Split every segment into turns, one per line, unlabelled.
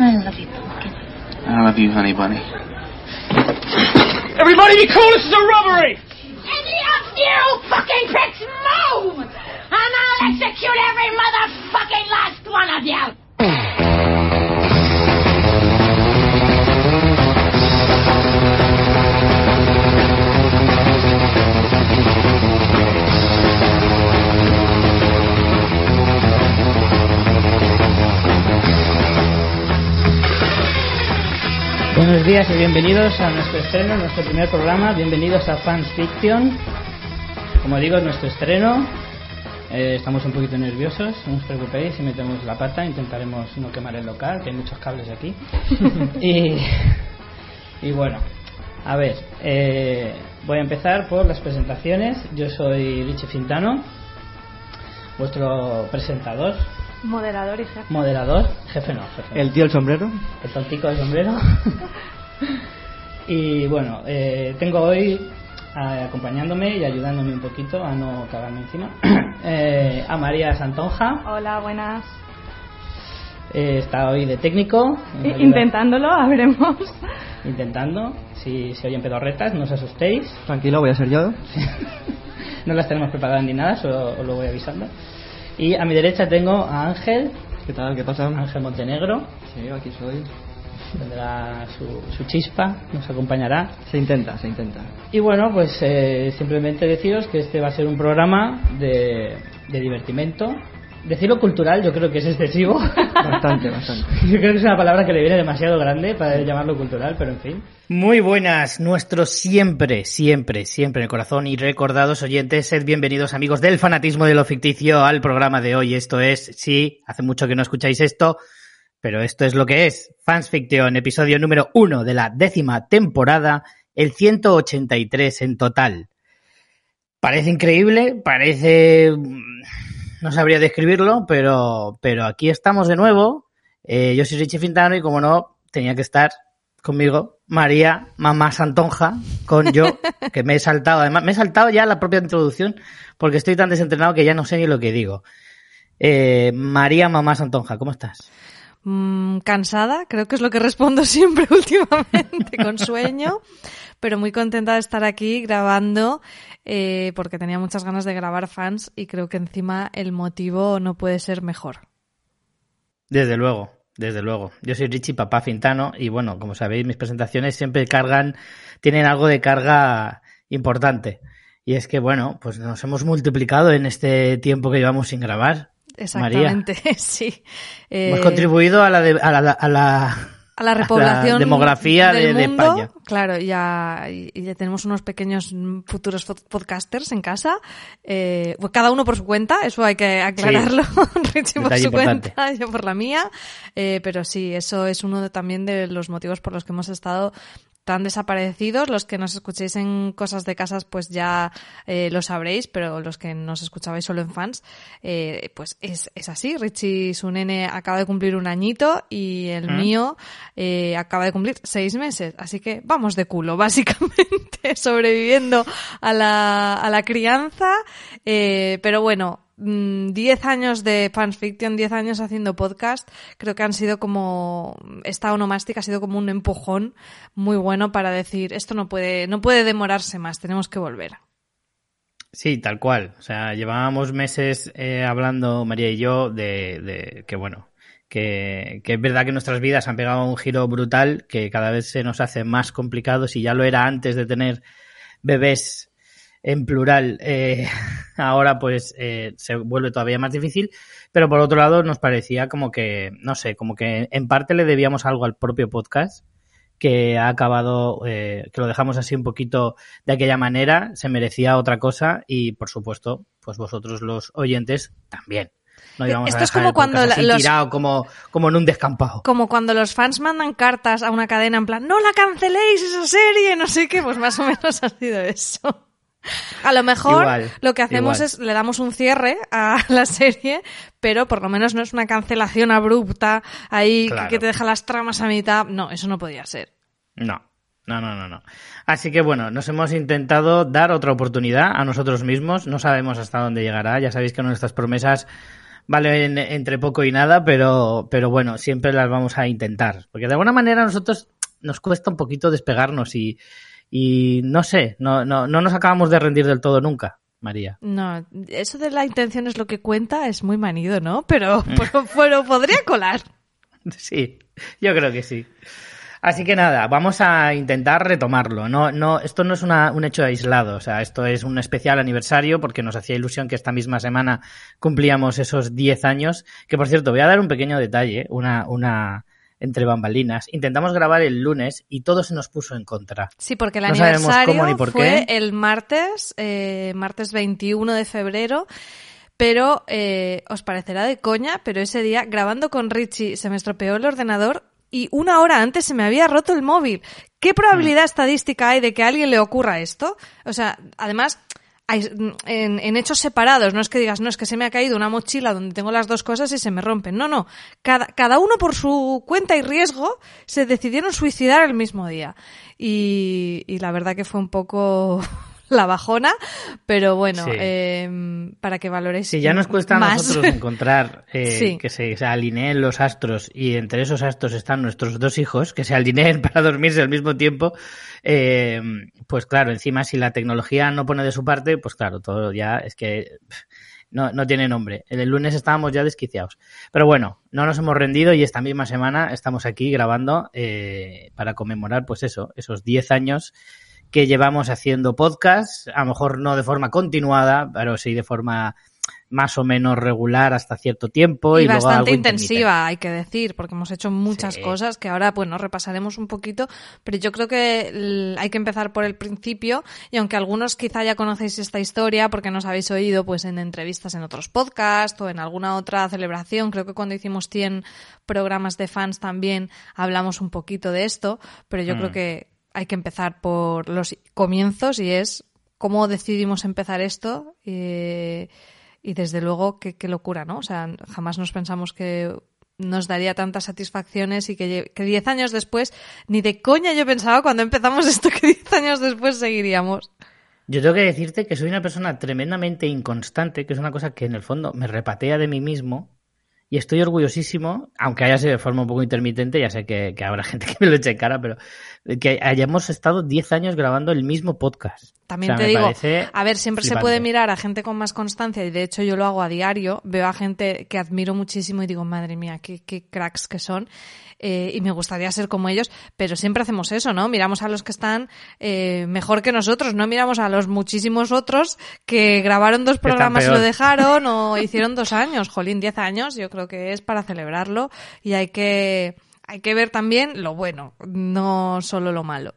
I love you, Pumpkin.
I love you, honey bunny.
Everybody be cool, this is a robbery!
Any of you fucking pricks move! And I'll execute every motherfucking last one of you!
Buenos días y bienvenidos a nuestro estreno, nuestro primer programa. Bienvenidos a Fans Fiction. Como digo, es nuestro estreno. Eh, estamos un poquito nerviosos, no os preocupéis si metemos la pata. Intentaremos no quemar el local, que hay muchos cables aquí. y, y bueno, a ver, eh, voy a empezar por las presentaciones. Yo soy Richie Fintano, vuestro presentador,
Moderador y jefe.
moderador, jefe no, jefe.
El tío el sombrero.
el tontico del sombrero. y bueno, eh, tengo hoy eh, acompañándome y ayudándome un poquito a no cagarme encima eh, a María Santonja.
Hola, buenas.
Eh, está hoy de técnico.
Intentándolo, a veremos.
Intentando. Si se oyen pedorretas, no os asustéis.
Tranquilo, voy a ser yo.
No las tenemos preparadas ni nada, solo os lo voy avisando. Y a mi derecha tengo a Ángel,
¿Qué tal? ¿Qué pasa?
Ángel Montenegro.
Sí, aquí soy.
Tendrá su, su chispa, nos acompañará.
Se intenta, se intenta.
Y bueno, pues eh, simplemente deciros que este va a ser un programa de, de divertimento. Decirlo cultural yo creo que es excesivo.
Bastante, bastante.
Yo creo que es una palabra que le viene demasiado grande para llamarlo cultural, pero en fin. Muy buenas, nuestros siempre, siempre, siempre en el corazón y recordados oyentes, sed bienvenidos amigos del fanatismo de lo ficticio al programa de hoy. Esto es, sí, hace mucho que no escucháis esto, pero esto es lo que es. Fans Fiction, episodio número uno de la décima temporada, el 183 en total. Parece increíble, parece... no sabría describirlo, pero, pero aquí estamos de nuevo. Eh, yo soy Richie Fintano y como no, tenía que estar conmigo María Mamá Santonja, con yo, que me he saltado, además me he saltado ya la propia introducción porque estoy tan desentrenado que ya no sé ni lo que digo. Eh, María Mamá Santonja, ¿cómo estás?
Mm, cansada, creo que es lo que respondo siempre últimamente, con sueño, pero muy contenta de estar aquí grabando, eh, porque tenía muchas ganas de grabar fans y creo que encima el motivo no puede ser mejor.
Desde luego, desde luego. Yo soy Richie Papá Fintano y bueno, como sabéis, mis presentaciones siempre cargan, tienen algo de carga importante. Y es que bueno, pues nos hemos multiplicado en este tiempo que llevamos sin grabar.
Exactamente, sí. Eh,
Hemos contribuido a la, de- a la, a la-
a la repoblación
demografía
del
de- de
mundo.
España.
Claro, ya, y ya tenemos unos pequeños futuros podcasters en casa. Eh, pues cada uno por su cuenta, eso hay que aclararlo. Richie por su
importante.
cuenta, yo por la mía. Eh, pero sí, eso es uno de- también de los motivos por los que hemos estado tan desaparecidos. Los que nos escuchéis en cosas de casas, pues ya eh, lo sabréis, pero los que nos escuchabais solo en fans, eh, pues es, es así. Richie, su nene, acaba de cumplir un añito y el
¿Mm?
mío eh, acaba de cumplir seis meses. Así que vamos de culo, básicamente, sobreviviendo a la, a la crianza. Eh, pero bueno, 10 años de fans fiction, 10 años haciendo podcast, creo que han sido como, esta onomástica ha sido como un empujón muy bueno para decir, esto no puede, no puede demorarse más, tenemos que volver.
Sí, tal cual. O sea, llevábamos meses eh, hablando, María y yo, de, de que bueno, que, que es verdad que nuestras vidas han pegado un giro brutal, que cada vez se nos hace más complicado, si ya lo era antes de tener bebés en plural, eh, ahora pues eh, se vuelve todavía más difícil, pero por otro lado nos parecía como que, no sé, como que en parte le debíamos algo al propio podcast, que ha acabado, eh, que lo dejamos así un poquito de aquella manera, se merecía otra cosa y por supuesto, pues vosotros los oyentes también. No
Esto es como cuando los-
tirado como, como en un descampado.
Como cuando los fans mandan cartas a una cadena en plan, no la canceléis esa serie, no sé qué, pues más o menos ha sido eso. A lo mejor
Igual,
lo que hacemos
igual.
es le damos un cierre a la serie, pero por lo menos no es una cancelación abrupta ahí
Claro.
que te deja las tramas a mitad. No, eso no podía ser.
No, no, no, no, no. Así que bueno, nos hemos intentado dar otra oportunidad a nosotros mismos. No sabemos hasta dónde llegará. Ya sabéis que nuestras promesas valen entre poco y nada, pero, pero bueno, siempre las vamos a intentar. Porque de alguna manera a nosotros nos cuesta un poquito despegarnos y, y no sé, no, no, no nos acabamos de rendir del todo nunca, María.
No, eso de la intención es lo que cuenta, es muy manido, ¿no? Pero, pero, pero podría colar.
Sí, yo creo que sí. Así que nada, vamos a intentar retomarlo. No, no, esto no es una- un hecho aislado, o sea, esto es un especial aniversario porque nos hacía ilusión que esta misma semana cumplíamos esos 10 años. Que por cierto, voy a dar un pequeño detalle, una, una entre bambalinas. Intentamos grabar el lunes y todo se nos puso en contra.
Sí, porque el
No
aniversario
cómo ni por
fue
qué.
el martes, eh, martes 21 de febrero. Pero eh, os parecerá de coña, pero ese día grabando con Richie se me estropeó el ordenador y una hora antes se me había roto el móvil. ¿Qué probabilidad estadística hay de que a alguien le ocurra esto? O sea, además, en, en hechos separados, no es que digas, no, es que se me ha caído una mochila donde tengo las dos cosas y se me rompen. No, no. Cada, cada uno por su cuenta y riesgo se decidieron suicidar el mismo día. Y, y la verdad que fue un poco la bajona, pero bueno,
Sí.
eh, para que valoréis.
Si ya nos cuesta a nosotros encontrar eh,
Sí.
que se, se alineen los astros y entre esos astros están nuestros dos hijos, que se alineen para dormirse al mismo tiempo, eh, pues claro, encima si la tecnología no pone de su parte, pues claro, todo ya es que no, no tiene nombre. El lunes estábamos ya desquiciados. Pero bueno, no nos hemos rendido y esta misma semana estamos aquí grabando eh, para conmemorar, pues eso, esos 10 años que llevamos haciendo podcast, a lo mejor no de forma continuada, pero sí de forma más o menos regular hasta cierto tiempo. Y,
y
luego
bastante
algo
intensiva, hay que decir, porque hemos hecho muchas
Sí.
cosas que ahora, bueno, repasaremos un poquito, pero yo creo que hay que empezar por el principio, y aunque algunos quizá ya conocéis esta historia porque nos habéis oído pues en entrevistas en otros podcasts o en alguna otra celebración, creo que cuando hicimos 100 programas de fans también hablamos un poquito de esto, pero yo
Mm.
creo que hay que empezar por los comienzos y es cómo decidimos empezar esto eh, y desde luego qué, qué locura, ¿no? O sea, jamás nos pensamos que nos daría tantas satisfacciones y que, que diez años después, ni de coña yo pensaba cuando empezamos esto que diez años después seguiríamos.
Yo tengo que decirte que soy una persona tremendamente inconstante, que es una cosa que en el fondo me repatea de mí mismo. Y estoy orgullosísimo, aunque haya sido de forma un poco intermitente, ya sé que, que habrá gente que me lo eche en cara, pero que hayamos estado 10 años grabando el mismo podcast.
También
O sea,
te digo, a ver, siempre se puede mirar a gente con más constancia y de hecho yo lo hago a diario. Veo a gente que admiro muchísimo y digo, madre mía, qué, qué cracks que son. eh, y me gustaría ser como ellos, pero siempre hacemos eso, ¿no? Miramos a los que están eh, mejor que nosotros, no miramos a los muchísimos otros que grabaron dos programas y lo dejaron o hicieron dos años. Jolín, diez años, yo creo que es para celebrarlo y hay que, hay que ver también lo bueno, no solo lo malo.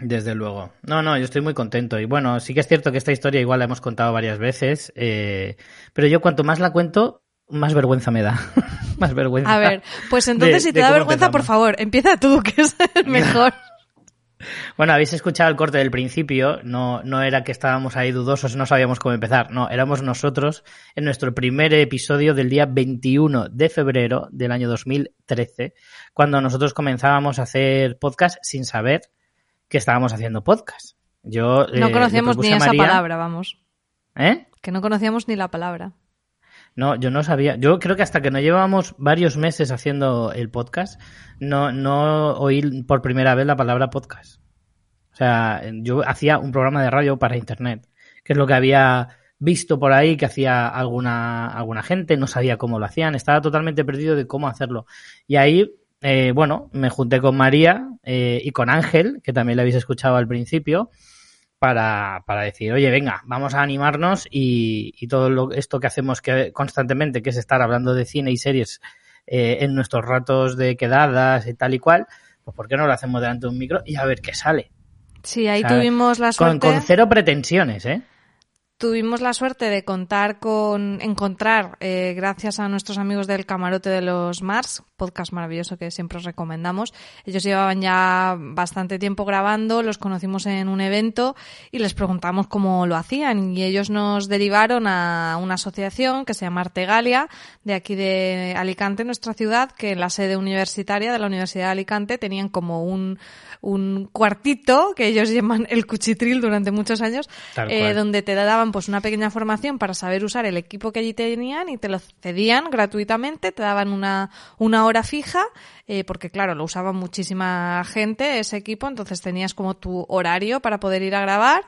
Desde luego. No, no, yo estoy muy contento. Y bueno, sí que es cierto que esta historia igual la hemos contado varias veces, eh, pero yo cuanto más la cuento, más vergüenza me da. más vergüenza.
A ver, pues entonces
de-
si te da vergüenza, por favor, empieza tú, que es el mejor.
Bueno, habéis escuchado el corte del principio, no, no era que estábamos ahí dudosos, no sabíamos cómo empezar, no, éramos nosotros en nuestro primer episodio del día 21 de febrero del año 2013, cuando nosotros comenzábamos a hacer podcast sin saber que estábamos haciendo podcast. Yo eh,
No
le
conocíamos ni esa
María-
palabra, vamos.
¿Eh?
Que no conocíamos ni la palabra.
No, yo no sabía. Yo creo que hasta que no llevábamos varios meses haciendo el podcast, no, no oí por primera vez la palabra podcast. O sea, yo hacía un programa de radio para internet, que es lo que había visto por ahí que hacía alguna, alguna gente, no sabía cómo lo hacían, estaba totalmente perdido de cómo hacerlo. Y ahí, eh, bueno, me junté con María eh, y con Ángel, que también le habéis escuchado al principio, para, para decir, oye, venga, vamos a animarnos y, y todo lo, esto que hacemos que constantemente, que es estar hablando de cine y series eh, en nuestros ratos de quedadas y tal y cual, pues ¿por qué no lo hacemos delante de un micro y a ver qué sale?
Sí, ahí
O sea,
tuvimos la
Con,
suerte.
con cero pretensiones, ¿eh?
Tuvimos la suerte de contar con, encontrar, eh, gracias a nuestros amigos del Camarote de los Mars, podcast maravilloso que siempre os recomendamos. Ellos llevaban ya bastante tiempo grabando, los conocimos en un evento y les preguntamos cómo lo hacían y ellos nos derivaron a una asociación que se llama Artegalia, de aquí de Alicante, nuestra ciudad, que en la sede universitaria de la Universidad de Alicante tenían como un, un cuartito que ellos llaman el cuchitril durante muchos años, eh, donde te daban pues una pequeña formación para saber usar el equipo que allí tenían y te lo cedían gratuitamente, te daban una, una hora fija, eh, porque claro, lo usaba muchísima gente ese equipo, entonces tenías como tu horario para poder ir a grabar.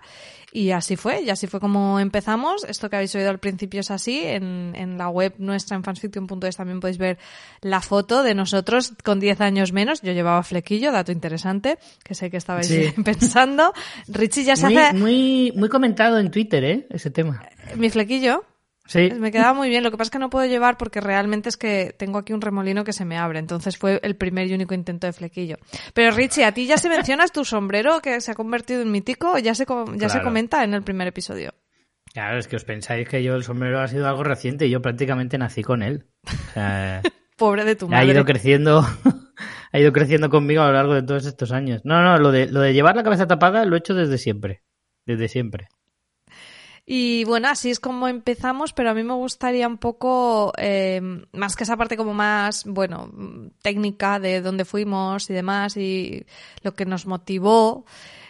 Y así fue, y así fue como empezamos. Esto que habéis oído al principio es así. En, en la web nuestra, en fansfiction.es, también podéis ver la foto de nosotros con 10 años menos. Yo llevaba flequillo, dato interesante, que sé que estabais
Sí.
pensando. Richie ya se
Muy,
hace...
muy, muy comentado en Twitter, ¿eh? Ese tema.
Mi flequillo.
Sí.
Me quedaba muy bien. Lo que pasa es que no puedo llevar porque realmente es que tengo aquí un remolino que se me abre. Entonces fue el primer y único intento de flequillo. Pero Richie, ¿a ti ya se mencionas tu sombrero que se ha convertido en mítico? ¿O Ya se, ya se comenta en el primer episodio.
Claro, es que os pensáis que yo el sombrero ha sido algo reciente y yo prácticamente nací con él. O sea,
Pobre de tu
ha
madre.
ido creciendo, ha ido creciendo conmigo a lo largo de todos estos años. No, no, lo de, lo de llevar la cabeza tapada lo he hecho desde siempre. Desde siempre.
Y bueno, así es como empezamos, pero a mí me gustaría un poco, eh, más que esa parte como más, bueno, técnica de dónde fuimos y demás y lo que nos motivó,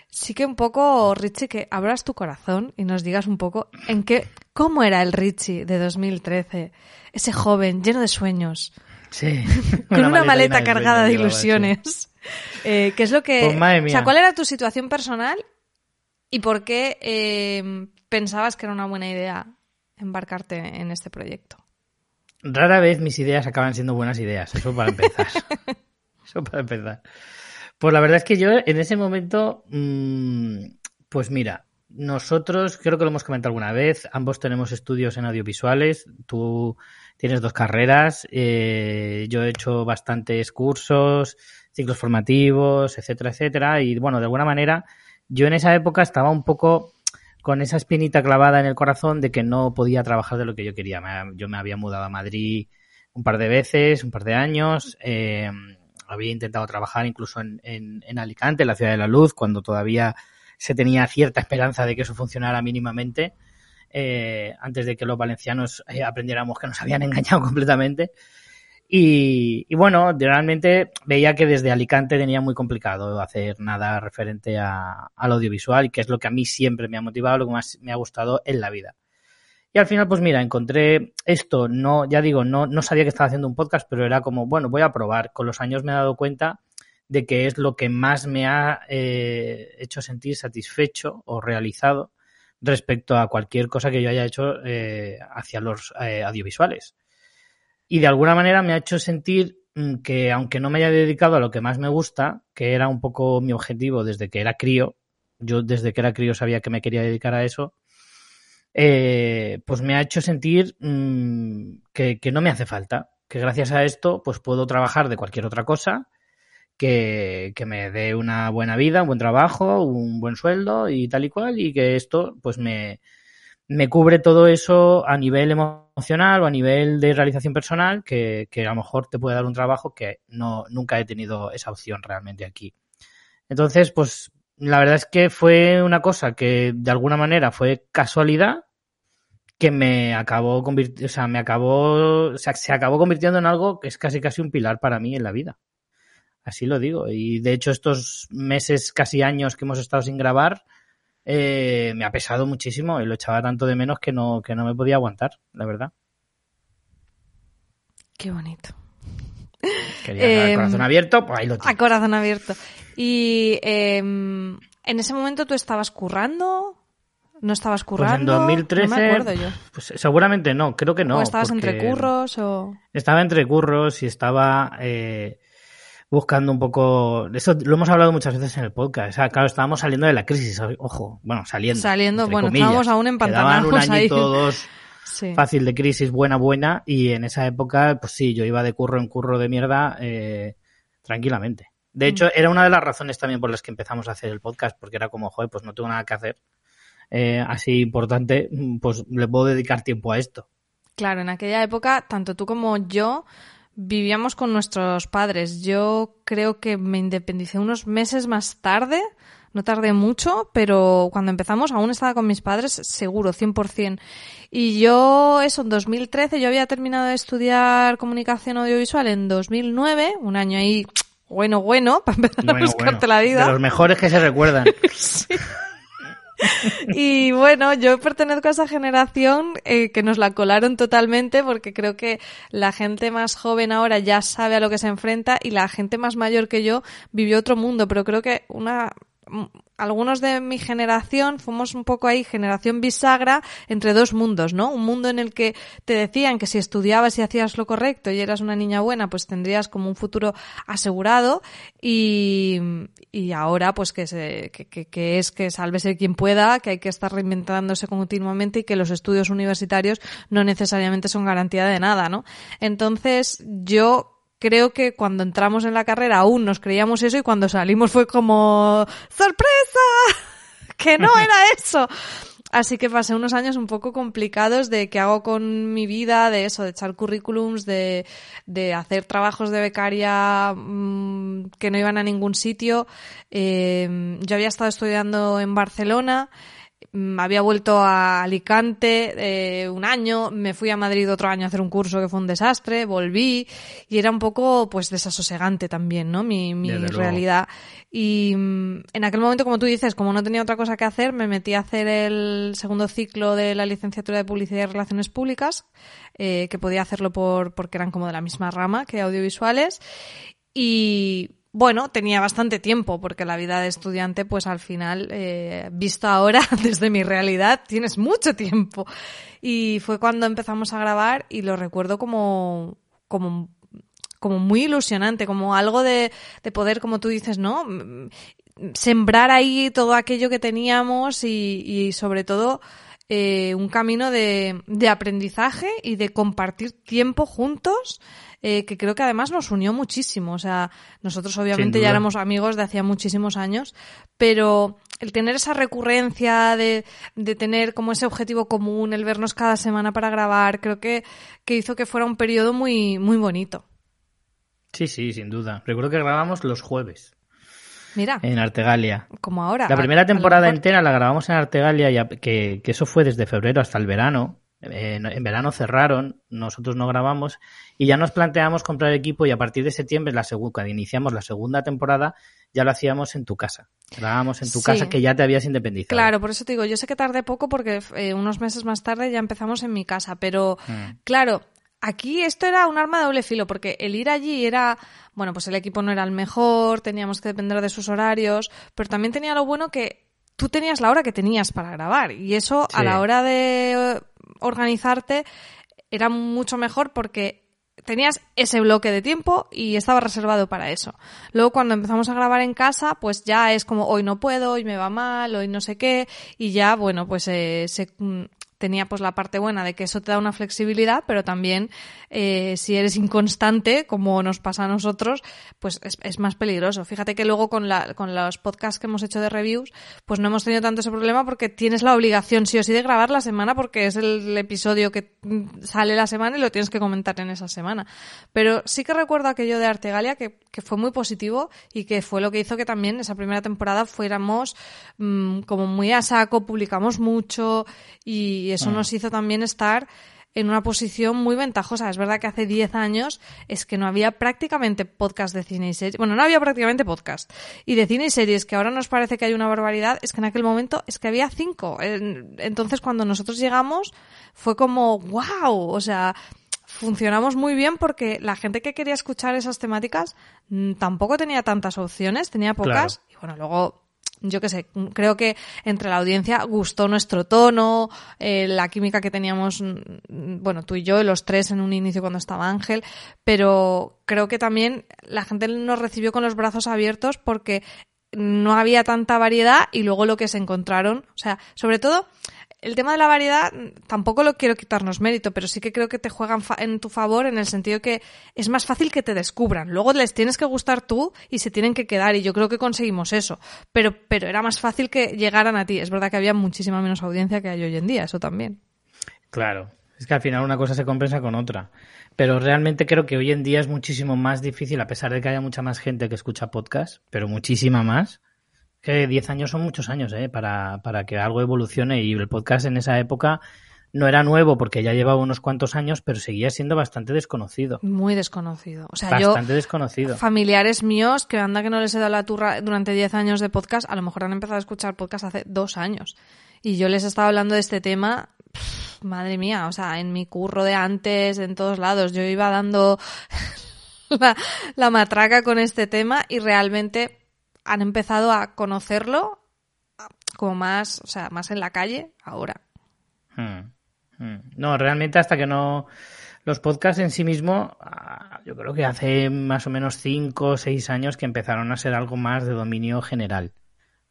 sí que un poco, Richie, que abras tu corazón y nos digas un poco en qué, cómo era el Richie de 2013, ese joven lleno de sueños,
Sí.
con una, maleta, cargada de ilusiones. Eh, ¿Qué es lo que...
Pues, madre
O sea,
mía.
¿cuál era tu situación personal y por qué eh, pensabas que era una buena idea embarcarte en este proyecto?
Rara vez mis ideas acaban siendo buenas ideas, eso para empezar. eso para empezar. Pues la verdad es que yo en ese momento, mm, pues mira, nosotros creo que lo hemos comentado alguna vez, ambos tenemos estudios en audiovisuales, tú tienes dos carreras, eh, yo he hecho bastantes cursos, ciclos formativos, etcétera, etcétera, y bueno, de alguna manera yo en esa época estaba un poco con esa espinita clavada en el corazón de que no podía trabajar de lo que yo quería. Yo me había mudado a Madrid un par de veces, un par de años. eh, había intentado trabajar incluso en, Alicante, la ciudad de la luz, cuando todavía se tenía cierta esperanza de que eso funcionara mínimamente, eh, antes de que los valencianos eh, aprendiéramos que nos habían engañado completamente. Y, bueno, realmente veía que desde Alicante tenía muy complicado hacer nada referente al audiovisual, que es lo que a mí siempre me ha motivado, lo que más me ha gustado en la vida. Y al final, pues mira, encontré esto, no, ya digo, no, no sabía que estaba haciendo un podcast, pero era como, bueno, voy a probar. Con los años me he dado cuenta de que es lo que más me ha eh, hecho sentir satisfecho o realizado respecto a cualquier cosa que yo haya hecho eh, hacia los eh, audiovisuales. Y de alguna manera me ha hecho sentir mm, que aunque no me haya dedicado a lo que más me gusta, que era un poco mi objetivo desde que era crío, yo desde que era crío sabía que me quería dedicar a eso, eh, pues me ha hecho sentir mm, que, que no me hace falta, que gracias a esto pues puedo trabajar de cualquier otra cosa que, que me dé una buena vida, un buen trabajo, un buen sueldo y tal y cual, y que esto pues me, me cubre todo eso a nivel emocional o a nivel de realización personal, que, que a lo mejor te puede dar un trabajo que no, nunca he tenido esa opción realmente aquí. Entonces, pues la verdad es que fue una cosa que de alguna manera fue casualidad que me acabó o sea, me acabó, se acabó convirtiendo en algo que es casi casi un pilar para mí en la vida. Así lo digo. Y de hecho, estos meses, casi años que hemos estado sin grabar, eh, me ha pesado muchísimo y lo echaba tanto de menos que no, que no me podía aguantar, la verdad.
Qué bonito.
Quería dar el
Em,
corazón abierto, pues ahí lo
A
tienes.
corazón abierto. Y em, en ese momento tú estabas currando, no estabas
Pues
currando.
en 2013,
No me acuerdo yo.
pues seguramente no, creo que no.
o estabas entre curros o.
Estaba entre curros y estaba eh, buscando un poco. Eso lo hemos hablado muchas veces en el podcast. O sea, claro, estábamos saliendo de la crisis. Ojo, bueno, saliendo.
Saliendo, bueno,
comillas.
estábamos aún
Quedaban un añito dos
Sí.
fácil de crisis, buena, buena. Y en esa época, pues sí, yo iba de curro en curro de mierda eh, tranquilamente. De hecho, era una de las razones también por las que empezamos a hacer el podcast, porque era como, joder, pues no tengo nada que hacer. eh, así importante, pues le puedo dedicar tiempo a esto.
Claro, en aquella época, tanto tú como yo vivíamos con nuestros padres. Yo creo que me independicé unos meses más tarde, no tardé mucho, pero cuando empezamos aún estaba con mis padres, seguro, 100%. Y yo, eso, en 2013, yo había terminado de estudiar comunicación audiovisual en 2009, un año ahí, bueno, bueno, para empezar a buscarte
bueno,
la vida.
De los mejores que se recuerdan.
Y bueno, yo pertenezco a esa generación eh, que nos la colaron totalmente porque creo que la gente más joven ahora ya sabe a lo que se enfrenta y la gente más mayor que yo vivió otro mundo, pero creo que una algunos de mi generación fuimos un poco ahí generación bisagra entre dos mundos, ¿no? Un mundo en el que te decían que si estudiabas y hacías lo correcto y eras una niña buena, pues tendrías como un futuro asegurado y, y ahora pues que, se, que, que, que es que sálvese quien pueda, que hay que estar reinventándose continuamente y que los estudios universitarios no necesariamente son garantía de nada, ¿no? Entonces yo creo que cuando entramos en la carrera aún nos creíamos eso y cuando salimos fue como ¡sorpresa! que no era eso. Así que pasé unos años un poco complicados de qué hago con mi vida, de eso, de echar currículums, de, de hacer trabajos de becaria mmm, que no iban a ningún sitio. Eh, yo había estado estudiando en Barcelona, mm, había vuelto a Alicante eh, un año, me fui a Madrid otro año a hacer un curso que fue un desastre, volví y era un poco pues desasosegante también, ¿no? Mi, mi realidad. Y mm, en aquel momento, como tú dices, como no tenía otra cosa que hacer, me metí a hacer el segundo ciclo de la licenciatura de Publicidad y Relaciones Públicas, eh, que podía hacerlo por, porque eran como de la misma rama que audiovisuales. Y bueno, tenía bastante tiempo, porque la vida de estudiante, pues al final, eh, visto ahora desde mi realidad, tienes mucho tiempo. Y fue cuando empezamos a grabar y lo recuerdo como, como, como muy ilusionante, como algo de, de poder, como tú dices, ¿no? Sembrar ahí todo aquello que teníamos y, y sobre todo, eh, un camino de, de aprendizaje y de compartir tiempo juntos eh, que creo que además nos unió muchísimo. O sea, nosotros obviamente ya éramos amigos de hacía muchísimos años, pero el tener esa recurrencia de, de tener como ese objetivo común, el vernos cada semana para grabar, creo que, que hizo que fuera un periodo muy, muy bonito.
Sí, sí, sin duda. Recuerdo que grabamos los jueves
Mira,
en Artegalia.
como ahora.
La primera
a
temporada entera la grabamos en Artegalia, y a- que, que eso fue desde febrero hasta el verano. Eh, en, verano cerraron, nosotros no grabamos y ya nos planteamos comprar equipo y a partir de septiembre, la cuando iniciamos la segunda temporada, ya lo hacíamos en tu casa. Grabábamos en tu
Sí.
casa que ya te habías independizado.
Claro, por eso te digo, yo sé que tardé poco porque eh, unos meses más tarde ya empezamos en mi casa, pero
Mm.
claro, aquí esto era un arma de doble filo porque el ir allí era, bueno, pues el equipo no era el mejor, teníamos que depender de sus horarios, pero también tenía lo bueno que tú tenías la hora que tenías para grabar y eso a la hora de organizarte era mucho mejor porque tenías ese bloque de tiempo y estaba reservado para eso. Luego cuando empezamos a grabar en casa, pues ya es como hoy no puedo, hoy me va mal, hoy no sé qué y ya, bueno, pues eh, se, mm, tenía pues la parte buena de que eso te da una flexibilidad, pero también eh, si eres inconstante, como nos pasa a nosotros, pues es, es más peligroso. Fíjate que luego con, la, con los podcasts que hemos hecho de reviews, pues no hemos tenido tanto ese problema porque tienes la obligación sí o sí de grabar la semana porque es el episodio que mm, sale la semana y lo tienes que comentar en esa semana. Pero sí que recuerdo aquello de Artegalia que, que fue muy positivo y que fue lo que hizo que también esa primera temporada fuéramos mm, como muy a saco, publicamos mucho y eso nos hizo también estar en una posición muy ventajosa. Es verdad que hace 10 años es que no había prácticamente podcast de cine y series. Bueno, no había prácticamente podcast. Y de cine y series, que ahora nos parece que hay una barbaridad, es que en aquel momento es que había cinco. En- Entonces, cuando nosotros llegamos, fue como, wow, o sea, funcionamos muy bien porque la gente que quería escuchar esas temáticas mm, tampoco tenía tantas opciones, tenía pocas. Y bueno, luego yo qué sé, creo que entre la audiencia gustó nuestro tono, eh, la química que teníamos, mm, bueno, tú y yo, los tres en un inicio cuando estaba Ángel, pero creo que también la gente nos recibió con los brazos abiertos porque no había tanta variedad y luego lo que se encontraron, o sea, sobre todo el tema de la variedad tampoco lo quiero quitarnos mérito, pero sí que creo que te juegan fa- en tu favor en el sentido que es más fácil que te descubran. Luego les tienes que gustar tú y se tienen que quedar y yo creo que conseguimos eso. Pero, pero era más fácil que llegaran a ti. Es verdad que había muchísima menos audiencia que hay hoy en día, eso también.
Claro, es que al final una cosa se compensa con otra. Pero realmente creo que hoy en día es muchísimo más difícil, a pesar de que haya mucha más gente que escucha podcast, pero muchísima más. Que 10 años son muchos años, ¿eh? Para, para que algo evolucione. Y el podcast en esa época no era nuevo porque ya llevaba unos cuantos años, pero seguía siendo bastante desconocido.
Muy desconocido. O sea, yo
Bastante desconocido.
familiares míos que anda que no les he dado la turra durante 10 años de podcast, a lo mejor han empezado a escuchar podcast hace dos años. Y yo les estaba hablando de este tema, pff, madre mía, o sea, en mi curro de antes, en todos lados, yo iba dando la, la matraca con este tema y realmente han empezado a conocerlo como más, o sea, más en la calle ahora.
Hmm, hmm. No, realmente hasta que no... Los podcasts en sí mismo, ah, yo creo que hace más o menos 5 o 6 años que empezaron a ser algo más de dominio general.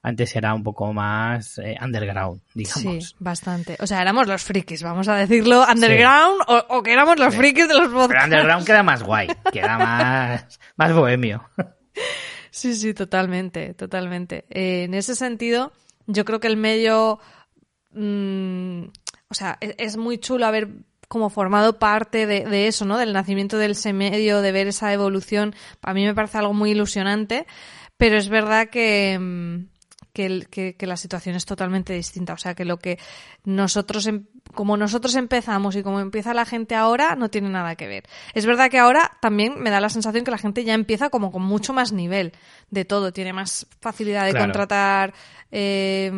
Antes era un poco más eh, underground, digamos.
Sí, bastante. O sea, éramos los frikis, vamos a decirlo, underground o, o que éramos los frikis de los
Pero
podcasts.
underground queda más guay, queda más, más bohemio.
Sí, sí, totalmente, totalmente. Eh, en ese sentido, yo creo que el medio, mm, o sea, es, es muy chulo haber como formado parte de, de eso, ¿no? Del nacimiento del ese medio, de ver esa evolución. A mí me parece algo muy ilusionante, pero es verdad que, mm, que, el- que- que la situación es totalmente distinta. O sea, que lo que nosotros, em- como nosotros empezamos y como empieza la gente ahora, no tiene nada que ver. Es verdad que ahora también me da la sensación que la gente ya empieza como con mucho más nivel de todo. Tiene más facilidad de
Claro.
contratar eh,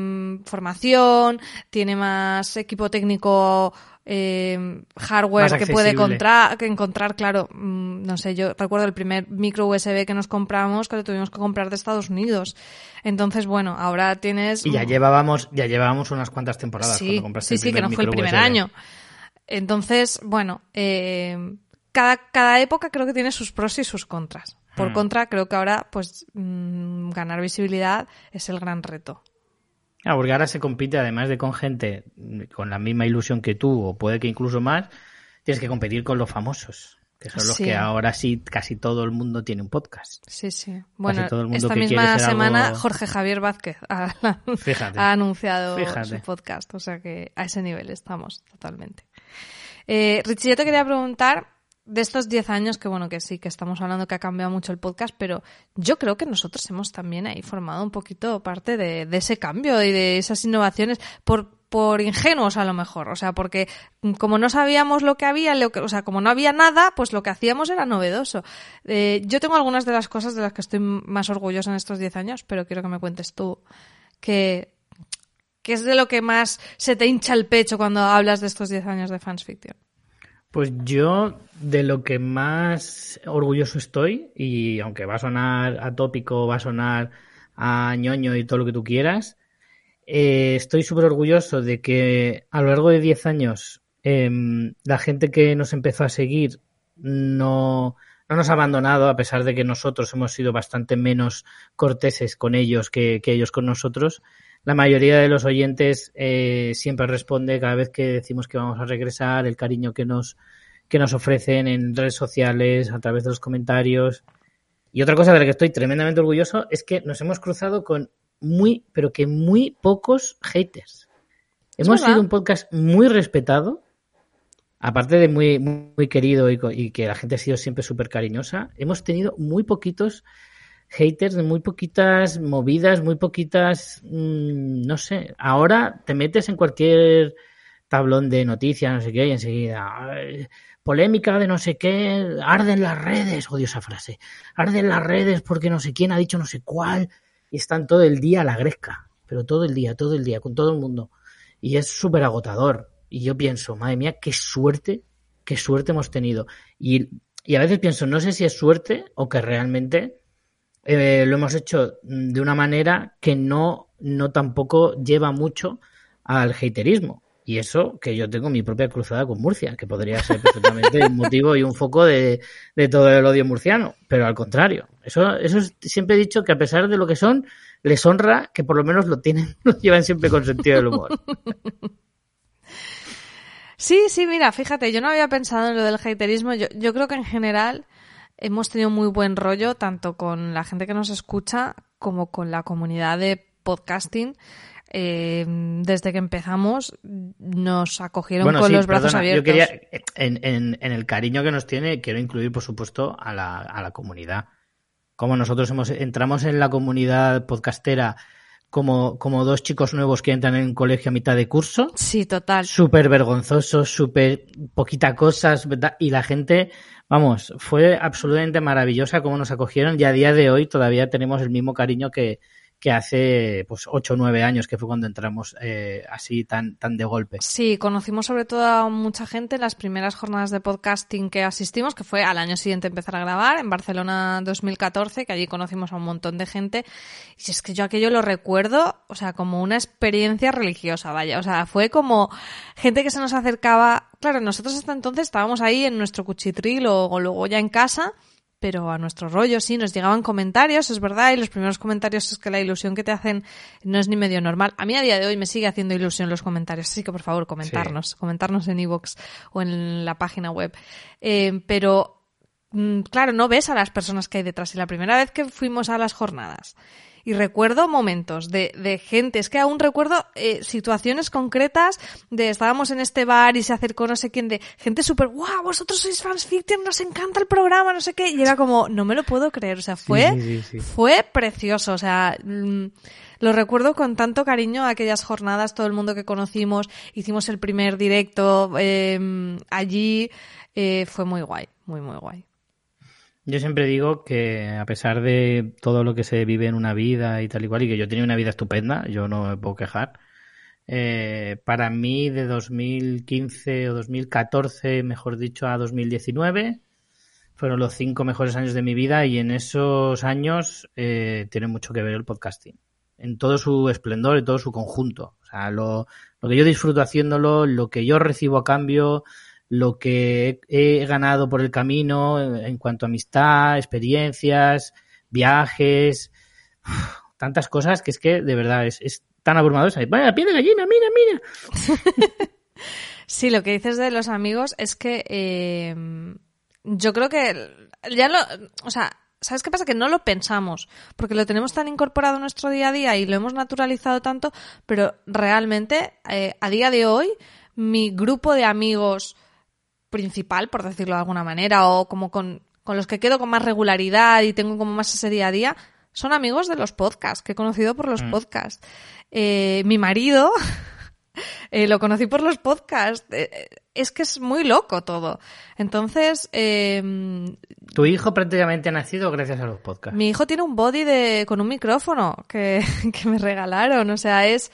formación, tiene más equipo técnico. eh, hardware que puede que encontrar, claro, mm, no sé, yo recuerdo el primer micro USB que nos compramos que lo tuvimos que comprar de Estados Unidos. Entonces, bueno, ahora tienes
Y ya llevábamos, ya llevábamos unas cuantas temporadas
Sí,
cuando compraste
sí,
el
sí, que no fue el primer
USB.
año. Entonces, bueno, eh, cada, cada época creo que tiene sus pros y sus contras. Por
Hmm.
contra, creo que ahora, pues, mm, ganar visibilidad es el gran reto.
Ah, porque ahora se compite, además de con gente con la misma ilusión que tú, o puede que incluso más, tienes que competir con los famosos, que son los
Sí.
que ahora sí casi todo el mundo tiene un podcast.
Sí, sí. Bueno,
todo el mundo
esta
que
misma semana
algo-
Jorge Javier Vázquez ha,
Fíjate.
ha anunciado
Fíjate.
su podcast, o sea que a ese nivel estamos totalmente. Eh, Richie, yo te quería preguntar de estos 10 años, que bueno, que sí, que estamos hablando que ha cambiado mucho el podcast, pero yo creo que nosotros hemos también ahí formado un poquito parte de, ese cambio y de esas innovaciones por, por ingenuos a lo mejor, o sea, porque como no sabíamos lo que había, lo que, o sea, como no había nada, pues lo que hacíamos era novedoso. Eh, yo tengo algunas de las cosas de las que estoy más orgullosa en estos 10 años, pero quiero que me cuentes tú que, ¿Qué es de lo que más se te hincha el pecho cuando hablas de estos 10 años de Fans Fiction?
Pues yo de lo que más orgulloso estoy, y aunque va a sonar atópico, va a sonar a ñoño y todo lo que tú quieras, eh, estoy súper orgulloso de que a lo largo de 10 años em, la gente que nos empezó a seguir no, no nos ha abandonado, a pesar de que nosotros hemos sido bastante menos corteses con ellos que ellos con nosotros. La mayoría de los oyentes eh, siempre responde cada vez que decimos que vamos a regresar, el cariño que nos, que nos ofrecen en redes sociales, a través de los comentarios. Y otra cosa de la que estoy tremendamente orgulloso es que nos hemos cruzado con muy, pero que muy pocos haters. Hemos sido un podcast muy respetado, aparte de muy, muy, muy querido y, y que la gente ha sido siempre súper cariñosa. Hemos tenido muy poquitos haters de muy poquitas movidas, muy poquitas, mm, no sé. Ahora te metes en cualquier tablón de noticias, no sé qué, y enseguida, "Ay, polémica de no sé qué, arden las redes, odio esa frase, arden las redes porque no sé quién ha dicho no sé cuál, y están todo el día a la gresca, pero todo el día, todo el día, con todo el mundo. Y es súper agotador. Y yo pienso, madre mía, qué suerte, qué suerte hemos tenido. Y a veces pienso, no sé si es suerte o que realmente eh, lo hemos hecho de una manera que no, no tampoco lleva mucho al haterismo. Y eso que yo tengo mi propia cruzada con Murcia, que podría ser perfectamente un motivo y un foco de, de todo el odio murciano. Pero al contrario, eso, eso es- siempre he dicho que a pesar de lo que son, les honra que por lo menos lo tienen, lo llevan siempre con sentido del humor.
Sí, sí, mira, fíjate, yo no había pensado en lo del haterismo. Yo, yo creo que en general hemos tenido muy buen rollo, tanto con la gente que nos escucha como con la comunidad de podcasting. Eh, desde que empezamos nos acogieron
Bueno,
con
sí,
los brazos
perdona,
abiertos.
Yo quería, en, en- en el cariño que nos tiene, quiero incluir, por supuesto, a la, a la comunidad. Como nosotros hemos, entramos en la comunidad podcastera como, como dos chicos nuevos que entran en un colegio a mitad de curso.
Sí, total.
Súper vergonzosos, súper poquita cosas, ¿verdad? y la gente, vamos, fue absolutamente maravillosa cómo nos acogieron y a día de hoy todavía tenemos el mismo cariño que, que hace pues ocho o nueve años, que fue cuando entramos eh, así tan, tan de golpe.
Sí, conocimos sobre todo a mucha gente en las primeras jornadas de podcasting que asistimos, que fue al año siguiente empezar a grabar, en Barcelona 2014, que allí conocimos a un montón de gente. Y es que yo aquello lo recuerdo, o sea, como una experiencia religiosa, vaya. O sea, fue como gente que se nos acercaba. Claro, nosotros hasta entonces estábamos ahí en nuestro cuchitril o, o luego ya en casa. Pero a nuestro rollo, sí, nos llegaban comentarios, es verdad, y los primeros comentarios es que la ilusión que te hacen no es ni medio normal. A mí a día de hoy me sigue haciendo ilusión los comentarios, así que por favor comentarnos, comentarnos en iVoox o en la página web. Eh, pero, mm, claro, no ves a las personas que hay detrás. Y la primera vez que fuimos a las jornadas, y recuerdo momentos de, de gente, es que aún recuerdo eh, situaciones concretas de estábamos en este bar y se acercó no sé quién de gente súper, wow, vosotros sois fans fiction, nos encanta el programa, no sé qué, y era como, no me lo puedo creer, o sea, fue,
sí, sí, sí.
fue precioso, o sea, mm, lo recuerdo con tanto cariño aquellas jornadas, todo el mundo que conocimos, hicimos el primer directo eh, allí, eh, fue muy guay, muy, muy guay.
Yo siempre digo que a pesar de todo lo que se vive en una vida y tal y cual, y que yo he tenido una vida estupenda, yo no me puedo quejar, eh, para mí de 2015 o 2014, mejor dicho, a 2019, fueron los cinco mejores años de mi vida y en esos años eh, tiene mucho que ver el podcasting. En todo su esplendor, en todo su conjunto. O sea, lo, lo que yo disfruto haciéndolo, lo que yo recibo a cambio, lo que he, ganado por el camino en, cuanto a amistad, experiencias, viajes, tantas cosas que es que de verdad es, es tan abrumador. Vaya, piel de gallina, mira, mira.
Sí, lo que dices de los amigos es que eh, yo creo que ya lo, o sea, ¿sabes qué pasa? Que no lo pensamos, porque lo tenemos tan incorporado en nuestro día a día y lo hemos naturalizado tanto, pero realmente eh, a día de hoy mi grupo de amigos principal, por decirlo de alguna manera, o como con, con los que quedo con más regularidad y tengo como más ese día a día, son amigos de los podcasts, que he conocido por los podcasts. Eh, mi marido eh, lo conocí por los podcasts. Eh, es que es muy loco todo. Entonces, eh,
Tu hijo prácticamente ha nacido gracias a los podcasts.
mi hijo tiene un body de, con un micrófono que, que me regalaron. O sea, es,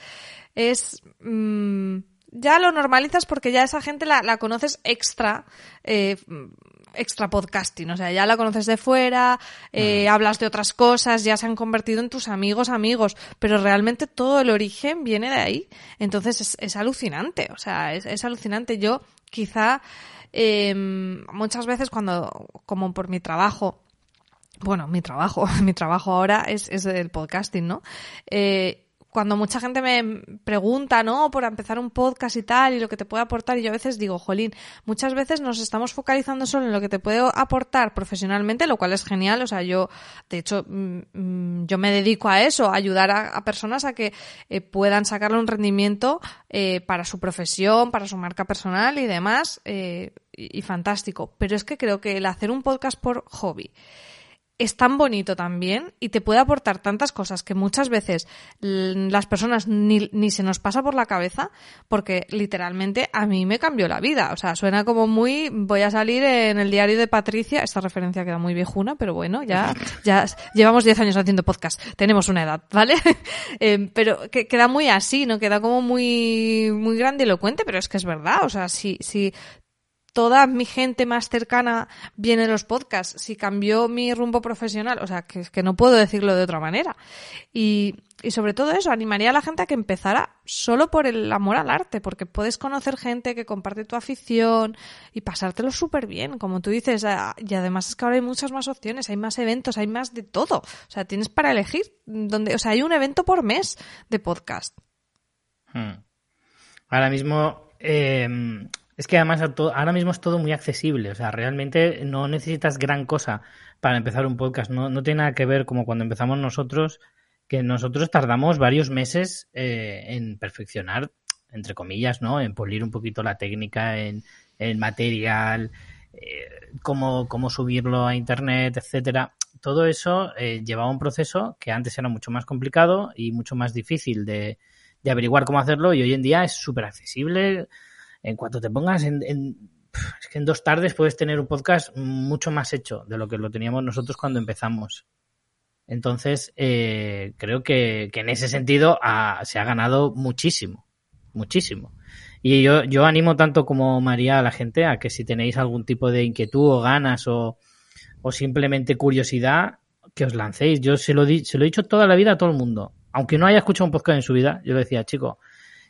es, mm, ya lo normalizas porque ya esa gente la, la conoces extra, eh, extra podcasting. O sea, ya la conoces de fuera, eh, hablas de otras cosas, ya se han convertido en tus amigos, amigos. Pero realmente todo el origen viene de ahí. Entonces es, es alucinante. O sea, es, es alucinante. Yo quizá, eh, muchas veces cuando, como por mi trabajo, bueno, mi trabajo, mi trabajo ahora es, es el podcasting, ¿no? Eh, cuando mucha gente me pregunta, ¿no? Por empezar un podcast y tal, y lo que te puede aportar, y yo a veces digo, jolín, muchas veces nos estamos focalizando solo en lo que te puede aportar profesionalmente, lo cual es genial, o sea, yo, de hecho, mm, mm, yo me dedico a eso, a ayudar a, personas a que eh, puedan sacarle un rendimiento eh, para su profesión, para su marca personal y demás, eh, y, y fantástico. Pero es que creo que el hacer un podcast por hobby, es tan bonito también y te puede aportar tantas cosas que muchas veces l- las personas ni, ni se nos pasa por la cabeza porque literalmente a mí me cambió la vida. O sea, suena como muy... Voy a salir en el diario de Patricia. Esta referencia queda muy viejuna, pero bueno, ya, ya llevamos 10 años haciendo podcast. Tenemos una edad, ¿vale? Eh, pero que, queda muy así, ¿no? Queda como muy, muy grandilocuente, pero es que es verdad. O sea, si, si toda mi gente más cercana viene los podcasts, si cambió mi rumbo profesional, o sea, que, que no puedo decirlo de otra manera. Y, y sobre todo eso, animaría a la gente a que empezara solo por el amor al arte, porque puedes conocer gente que comparte tu afición y pasártelo súper bien, como tú dices. Y además es que ahora hay muchas más opciones, hay más eventos, hay más de todo. O sea, tienes para elegir, donde, o sea, hay un evento por mes de podcast.
Hmm. Ahora mismo, eh, Es que además ahora mismo es todo muy accesible, o sea, realmente no necesitas gran cosa para empezar un podcast, no, no tiene nada que ver como cuando empezamos nosotros, que nosotros tardamos varios meses eh, en perfeccionar, entre comillas, ¿no? En pulir un poquito la técnica, en el material, eh, cómo, cómo subirlo a internet, etcétera. Todo eso eh, llevaba un proceso que antes era mucho más complicado y mucho más difícil de, de averiguar cómo hacerlo y hoy en día es súper accesible. En cuanto te pongas en, en- es que en dos tardes puedes tener un podcast mucho más hecho de lo que lo teníamos nosotros cuando empezamos. Entonces, eh, creo que, que en ese sentido ah, se ha ganado muchísimo, muchísimo. Y yo, yo animo tanto como María a la gente a que si tenéis algún tipo de inquietud o ganas o, o simplemente curiosidad, que os lancéis. Yo se lo, di- se lo he dicho toda la vida a todo el mundo. Aunque no haya escuchado un podcast en su vida, yo le decía, chico,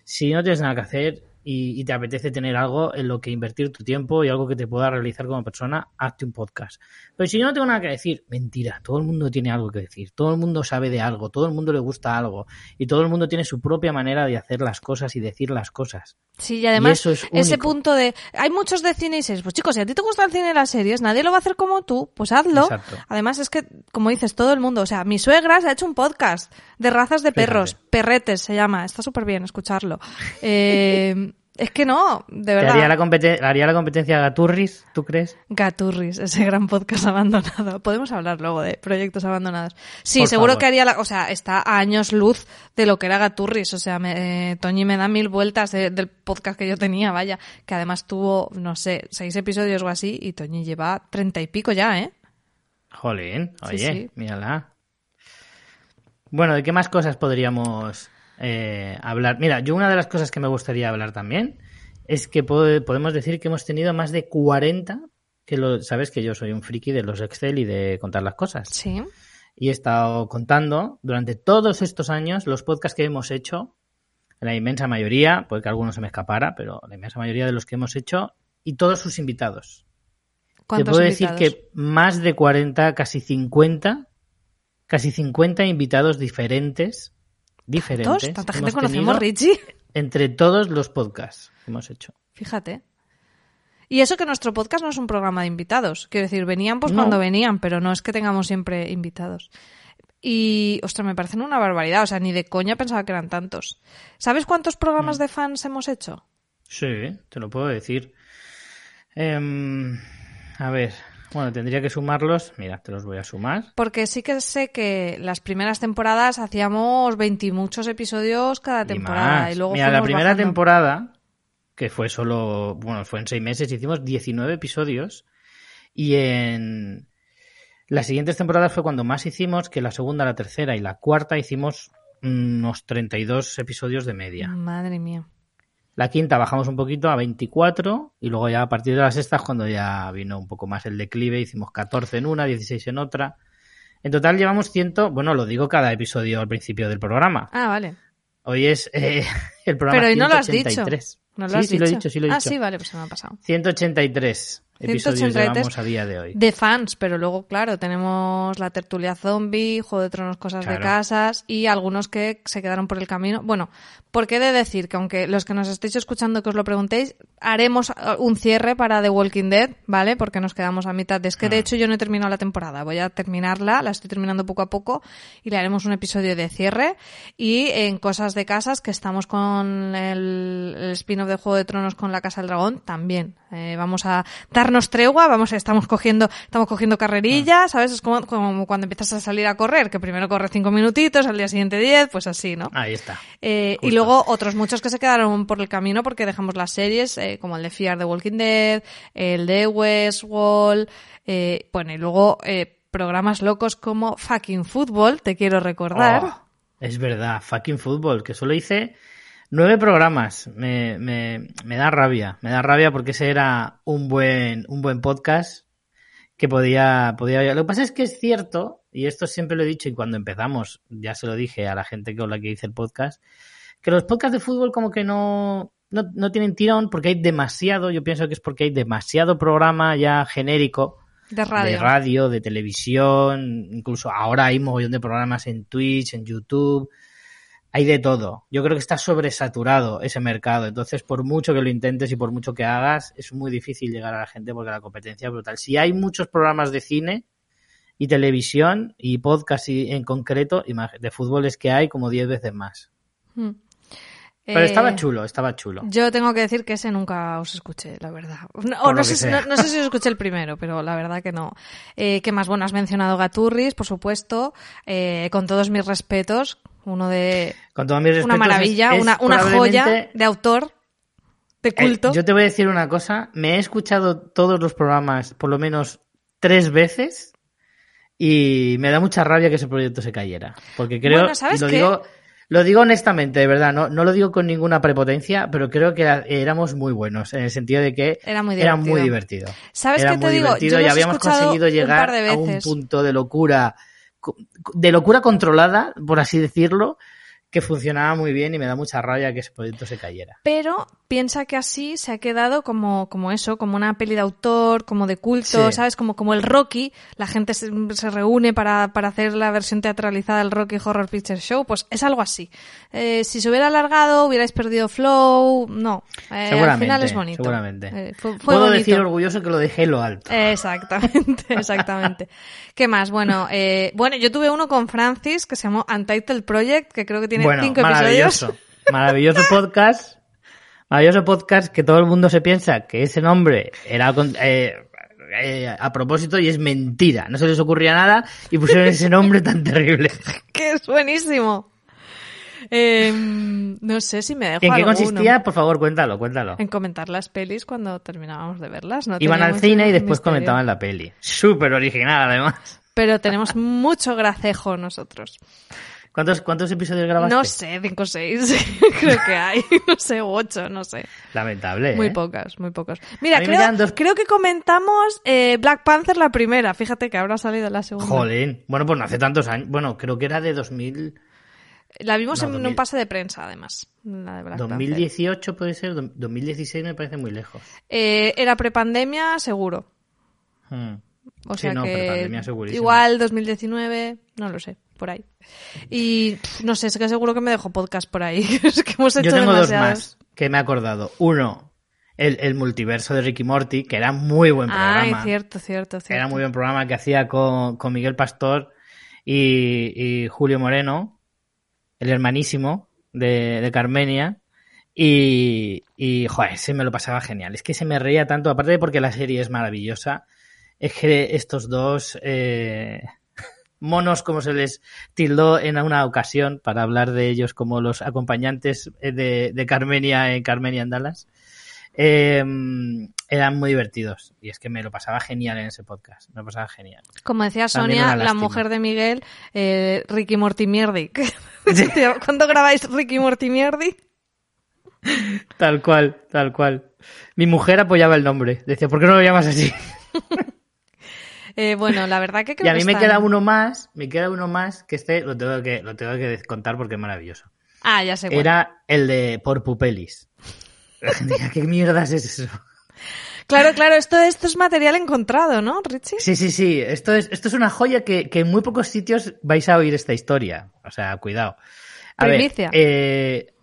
si no tienes nada que hacer y, y te apetece tener algo en lo que invertir tu tiempo y algo que te pueda realizar como persona, hazte un podcast. Pero si yo no tengo nada que decir, mentira, todo el mundo tiene algo que decir, todo el mundo sabe de algo, todo el mundo le gusta algo y todo el mundo tiene su propia manera de hacer las cosas y decir las cosas.
Sí, y además
eso es
ese punto de hay muchos de cine y series, pues chicos, si a ti te gusta el cine y las series, nadie lo va a hacer como tú, pues hazlo.
Exacto.
Además es que como dices todo el mundo, o sea, mi suegra se ha hecho un podcast de razas de
Fíjate.
perros, perretes se llama, está súper bien escucharlo. Eh, es que no, de
¿Te
verdad.
haría la, competen- haría la competencia a Gaturris, tú crees?
Gaturris, ese gran podcast abandonado. Podemos hablar luego de proyectos abandonados. Sí,
Por
seguro
favor.
que haría la, o sea, está a años luz de lo que era Gaturris. O sea, me, eh, Toñi me da mil vueltas de- del podcast que yo tenía, vaya, que además tuvo, no sé, seis episodios o así, y Toñi lleva treinta y pico ya, ¿eh?
Jolín,
Sí,
oye,
sí.
mírala. Bueno, ¿de qué más cosas podríamos eh, hablar? Mira, yo una de las cosas que me gustaría hablar también es que po- podemos decir que hemos tenido más de 40, que lo, sabes que yo soy un friki de los Excel y de contar las cosas.
Sí.
Y he estado contando durante todos estos años los podcasts que hemos hecho, la inmensa mayoría, puede que alguno se me escapara, pero la inmensa mayoría de los que hemos hecho y todos sus invitados. Te
¿Cuántos
puedo
invitados?
decir que más de 40, casi 50, casi 50 invitados diferentes, diferentes.
¿Tanta gente conocemos, Richie?
Entre todos los podcasts que hemos hecho.
Fíjate. Y eso que nuestro podcast no es un programa de invitados. Quiero decir, venían pues
No.
cuando venían, pero no es que tengamos siempre invitados. Y, ostras, me parecen una barbaridad. O sea, ni de coña pensaba que eran tantos. ¿Sabes cuántos
Mm.
programas de fans hemos hecho?
Sí, te lo puedo decir. Em, a ver, bueno, tendría que sumarlos. Mira, te los voy a sumar.
Porque sí que sé que las primeras temporadas hacíamos 20 y muchos episodios cada temporada. Y luego
Mira, la primera
bajando.
temporada, que fue solo, bueno, fue en seis meses, hicimos 19 episodios. Y en las siguientes temporadas fue cuando más hicimos, que la segunda, la tercera y la cuarta hicimos unos 32 episodios de media.
Madre mía.
La quinta bajamos un poquito a 24 y luego ya a partir de la sexta es cuando ya vino un poco más el declive, hicimos 14 en una, 16 en otra. En total llevamos ciento, bueno, lo digo cada episodio al principio del programa.
Ah, vale.
Hoy es eh, el programa
Pero hoy no lo has dicho.
183.
¿No lo
sí,
has
sí, lo he
dicho?
dicho, sí lo he
ah,
dicho.
sí, vale, pues se me ha pasado.
183 episodios
183
llevamos a día de hoy.
De fans, pero luego, claro, tenemos la tertulia zombie, Juego de Tronos, cosas de casas y algunos que se quedaron por el camino. Bueno, porque he de decir que aunque los que nos estéis escuchando que os lo preguntéis, haremos eh, un cierre para The Walking Dead, ¿vale? Porque nos quedamos a mitad. de- Es que de
Ah.
hecho yo no he terminado la temporada, voy a terminarla, la estoy terminando poco a poco y le haremos un episodio de cierre. Y en cosas de casas, que estamos con el, el spin-off de Juego de Tronos con la Casa del Dragón, también. Eh, vamos a darnos tregua, vamos, estamos cogiendo, estamos cogiendo carrerilla, ¿sabes? Es como, como cuando empiezas a salir a correr, que primero corres cinco minutitos, al día siguiente diez, pues así, ¿no?
Ahí está.
Eh, y luego otros muchos que se quedaron por el camino porque dejamos las series, eh, como el de Fear the Walking Dead, el de Westworld, eh, bueno, y luego programas locos como Fucking Football, te quiero recordar.
Oh, es verdad, fucking fútbol, que solo hice nueve programas. Me, me, me da rabia, me da rabia porque ese era un buen, un buen podcast que podía, podía. Lo que pasa es que es cierto, y esto siempre lo he dicho, y cuando empezamos, ya se lo dije a la gente con la que hice el podcast, que los podcasts de fútbol como que no, no, no tienen tirón porque hay demasiado, yo pienso que es porque hay demasiado programa ya genérico
De radio.
de radio, de televisión, incluso ahora hay mogollón de programas en Twitch, en YouTube. Hay de todo. Yo creo que está sobresaturado ese mercado. Entonces, por mucho que lo intentes y por mucho que hagas, es muy difícil llegar a la gente porque la competencia es brutal. Si hay muchos programas de cine y televisión y podcast y- en concreto, de fútbol es que hay como 10 veces más.
Mm.
Pero
Eh,
estaba chulo, estaba chulo.
Yo tengo que decir que ese nunca os escuché, la verdad. No, sé, no sé si os escuché el primero, pero la verdad que no. Eh, ¿Qué más? Bueno, has mencionado Gaturris, por supuesto. Eh, con todos mis respetos, uno de...
Con todos mis
Una maravilla,
es-
una, una joya de autor, de
Eh,
culto.
yo te voy a decir una cosa. Me he escuchado todos los programas por lo menos tres veces y me da mucha rabia que ese proyecto se cayera. Porque creo,
Bueno, ¿sabes
y lo
qué?
digo, lo digo honestamente, de verdad, no, no lo digo con ninguna prepotencia, pero creo que era- éramos muy buenos, en el sentido de que
Era muy
era
divertido.
muy divertido.
¿Sabes
era
qué te
muy
digo?
divertido
Yo
y habíamos conseguido llegar a un punto de locura, de locura controlada, por así decirlo, que funcionaba muy bien y me da mucha rabia que ese proyecto se cayera.
Pero piensa que así se ha quedado como, como eso, como una peli de autor, como de culto,
Sí.
¿sabes? Como, como el Rocky, la gente se, se reúne para, para hacer la versión teatralizada del Rocky Horror Picture Show, pues es algo así. Eh, si se hubiera alargado, hubierais perdido flow, no. Eh, al final es bonito.
seguramente.
Eh, fue, fue
Puedo
bonito.
decir orgulloso que lo dejé lo alto.
Exactamente, exactamente. ¿Qué más? Bueno, eh, bueno, yo tuve uno con Francis que se llamó Untitled Project, que creo que tiene
bueno,
cinco episodios.
maravilloso. Maravilloso podcast. Maravilloso podcast que todo el mundo se piensa que ese nombre era eh, eh, a propósito y es mentira. No se les ocurría nada y pusieron ese nombre tan terrible.
que es buenísimo. Eh, no sé si me dejo
¿En qué
alguno.
consistía? Por favor, cuéntalo, cuéntalo.
En comentar las pelis cuando terminábamos de verlas. No
Iban al cine y después
misterio.
comentaban la peli. Súper original, además.
Pero tenemos mucho gracejo nosotros.
¿Cuántos, cuántos episodios grabaste?
No sé, cinco o seis creo que hay. No sé, ocho, no sé.
Lamentable,
Muy
¿eh?
pocas, muy pocas. Mira, creo,
quedan dos-
creo que comentamos eh, Black Panther la primera. Fíjate que habrá salido la segunda.
Jolín. Bueno, pues no hace tantos años. Bueno, creo que era de 2000...
La vimos
No,
en
2000.
un pase de prensa, además. La de Black Panther.
2018 puede ser, do- 2016 me parece muy lejos.
Eh, era prepandemia, seguro.
Hmm.
O
Sí,
sea
no,
que
prepandemia segurísimo.
igual 2019, no lo sé, por ahí. Y no sé, es que seguro que me dejo podcast por ahí. es que hemos hecho
Yo tengo dos más que me he acordado. Uno, el, el multiverso de Ricky Morty, que era muy buen programa.
Ay, cierto, cierto, cierto.
Era muy buen programa que hacía con, con Miguel Pastor y, y Julio Moreno, el hermanísimo de, de Carmenia. Y, y, joder, se me lo pasaba genial. Es que se me reía tanto, aparte de porque la serie es maravillosa, es que estos dos eh, monos, como se les tildó en una ocasión para hablar de ellos como los acompañantes eh, de, de Carmenia en Carmenia en Dallas, eh, eran muy divertidos. Y es que me lo pasaba genial en ese podcast. Me lo pasaba genial.
Como decía
También
Sonia, la mujer de Miguel, eh, Ricky Morty Mierdi. ¿Cuándo grabáis Ricky Morty Mierdi?
Tal cual, tal cual. Mi mujer apoyaba el nombre. Decía, ¿por qué no lo llamas así?
Eh, bueno, la verdad que creo
y a mí
que
me
están-
queda uno más, me queda uno más que este lo tengo que, lo tengo que contar porque es maravilloso.
Ah, ya sé cuál.
Era el de Por Pupelis. ¿qué mierdas es eso?
Claro, claro, esto, esto es material encontrado, ¿no, Richie?
Sí, sí, sí. Esto es, esto es una joya que, que en muy pocos sitios vais a oír esta historia. O sea, cuidado. A ver, eh,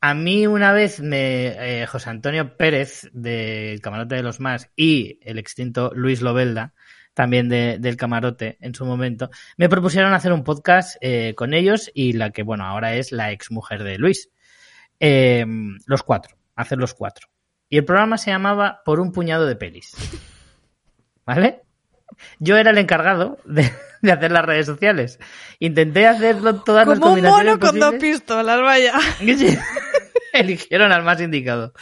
a mí una vez me eh, José Antonio Pérez del Camarote de los Más y el extinto Luis Lobelda, también de- del Camarote en su momento, me propusieron hacer un podcast eh, con ellos y la que, bueno, ahora es la exmujer de Luis. Eh, los cuatro, hacer los cuatro. Y el programa se llamaba Por un puñado de pelis. ¿Vale? Yo era el encargado de, de hacer las redes sociales. Intenté hacerlo todas las
Como un
combinaciones
mono con dos pistolas, vaya.
Eligieron al más indicado.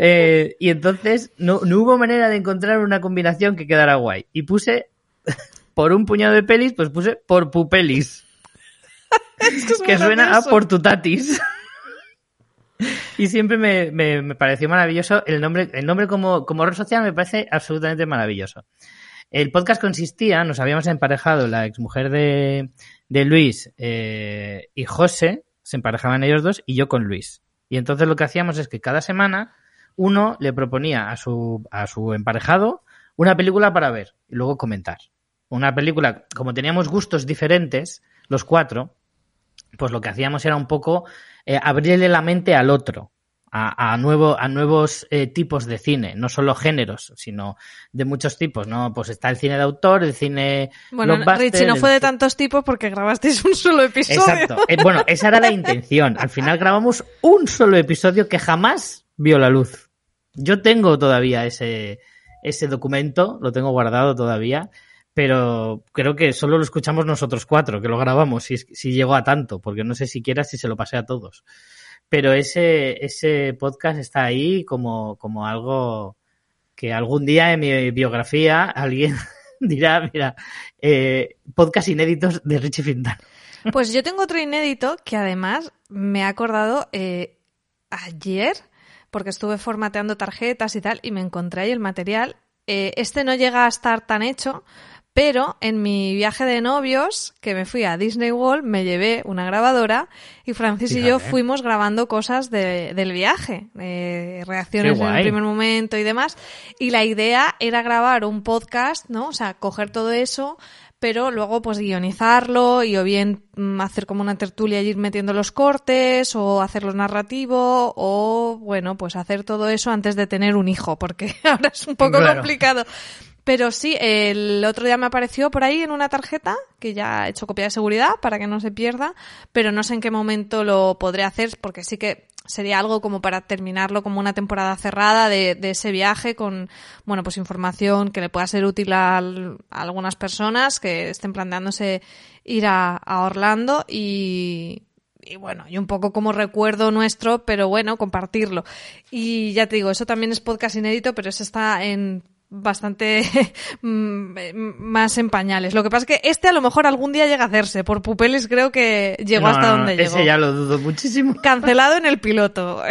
Eh, y entonces no, no hubo manera de encontrar una combinación que quedara guay. Y puse, por un puñado de pelis, pues puse por pupelis. que suena a por tu tatis. y siempre me, me- me pareció maravilloso el nombre, el nombre como, como red social me parece absolutamente maravilloso. El podcast consistía, nos habíamos emparejado la exmujer de, de Luis eh, y José, se emparejaban ellos dos, y yo con Luis. Y entonces lo que hacíamos es que cada semana uno le proponía a su, a su emparejado una película para ver y luego comentar. Una película, como teníamos gustos diferentes, los cuatro, pues lo que hacíamos era un poco eh, abrirle la mente al otro, a, a, nuevo, a nuevos eh, tipos de cine, no solo géneros, sino de muchos tipos, ¿no? Pues está el cine de autor, el cine
Bueno, Richie, no fue de tantos tipos porque grabasteis un solo episodio.
Exacto. Eh, bueno, esa era la intención. Al final grabamos un solo episodio que jamás vio la luz. Yo tengo todavía ese, ese documento, lo tengo guardado todavía, pero creo que solo lo escuchamos nosotros cuatro, que lo grabamos, si, si llegó a tanto, porque no sé siquiera si se lo pasé a todos. Pero ese, ese podcast está ahí como, como algo que algún día en mi biografía alguien dirá, mira, eh, podcast inéditos de Richie Fintano.
Pues yo tengo otro inédito que además me ha acordado eh, ayer, porque estuve formateando tarjetas y tal, y me encontré ahí el material. Eh, este no llega a estar tan hecho, pero en mi viaje de novios, que me fui a Disney World, me llevé una grabadora y Francis y yo fuimos grabando cosas de- del viaje, eh, reacciones en el primer momento y demás. Y la idea era grabar un podcast, ¿no? O sea, coger todo eso, pero luego pues guionizarlo y o bien mm, hacer como una tertulia y ir metiendo los cortes o hacerlo narrativo o bueno pues hacer todo eso antes de tener un hijo porque ahora es un poco
Claro.
complicado pero sí el otro día me apareció por ahí en una tarjeta que ya he hecho copia de seguridad para que no se pierda pero no sé en qué momento lo podré hacer porque sí que sería algo como para terminarlo como una temporada cerrada de, ese viaje con, bueno, pues información que le pueda ser útil a, a algunas personas que estén planteándose ir a, a Orlando y, y bueno, y un poco como recuerdo nuestro, pero bueno, compartirlo. Y ya te digo, eso también es podcast inédito, pero eso está en bastante mm, eh, más en pañales. Lo que pasa es que este a lo mejor algún día llega a hacerse. Por Pupeles creo que llegó
No,
hasta
no,
donde llegó.
Ese ya lo dudo muchísimo.
Cancelado en el piloto.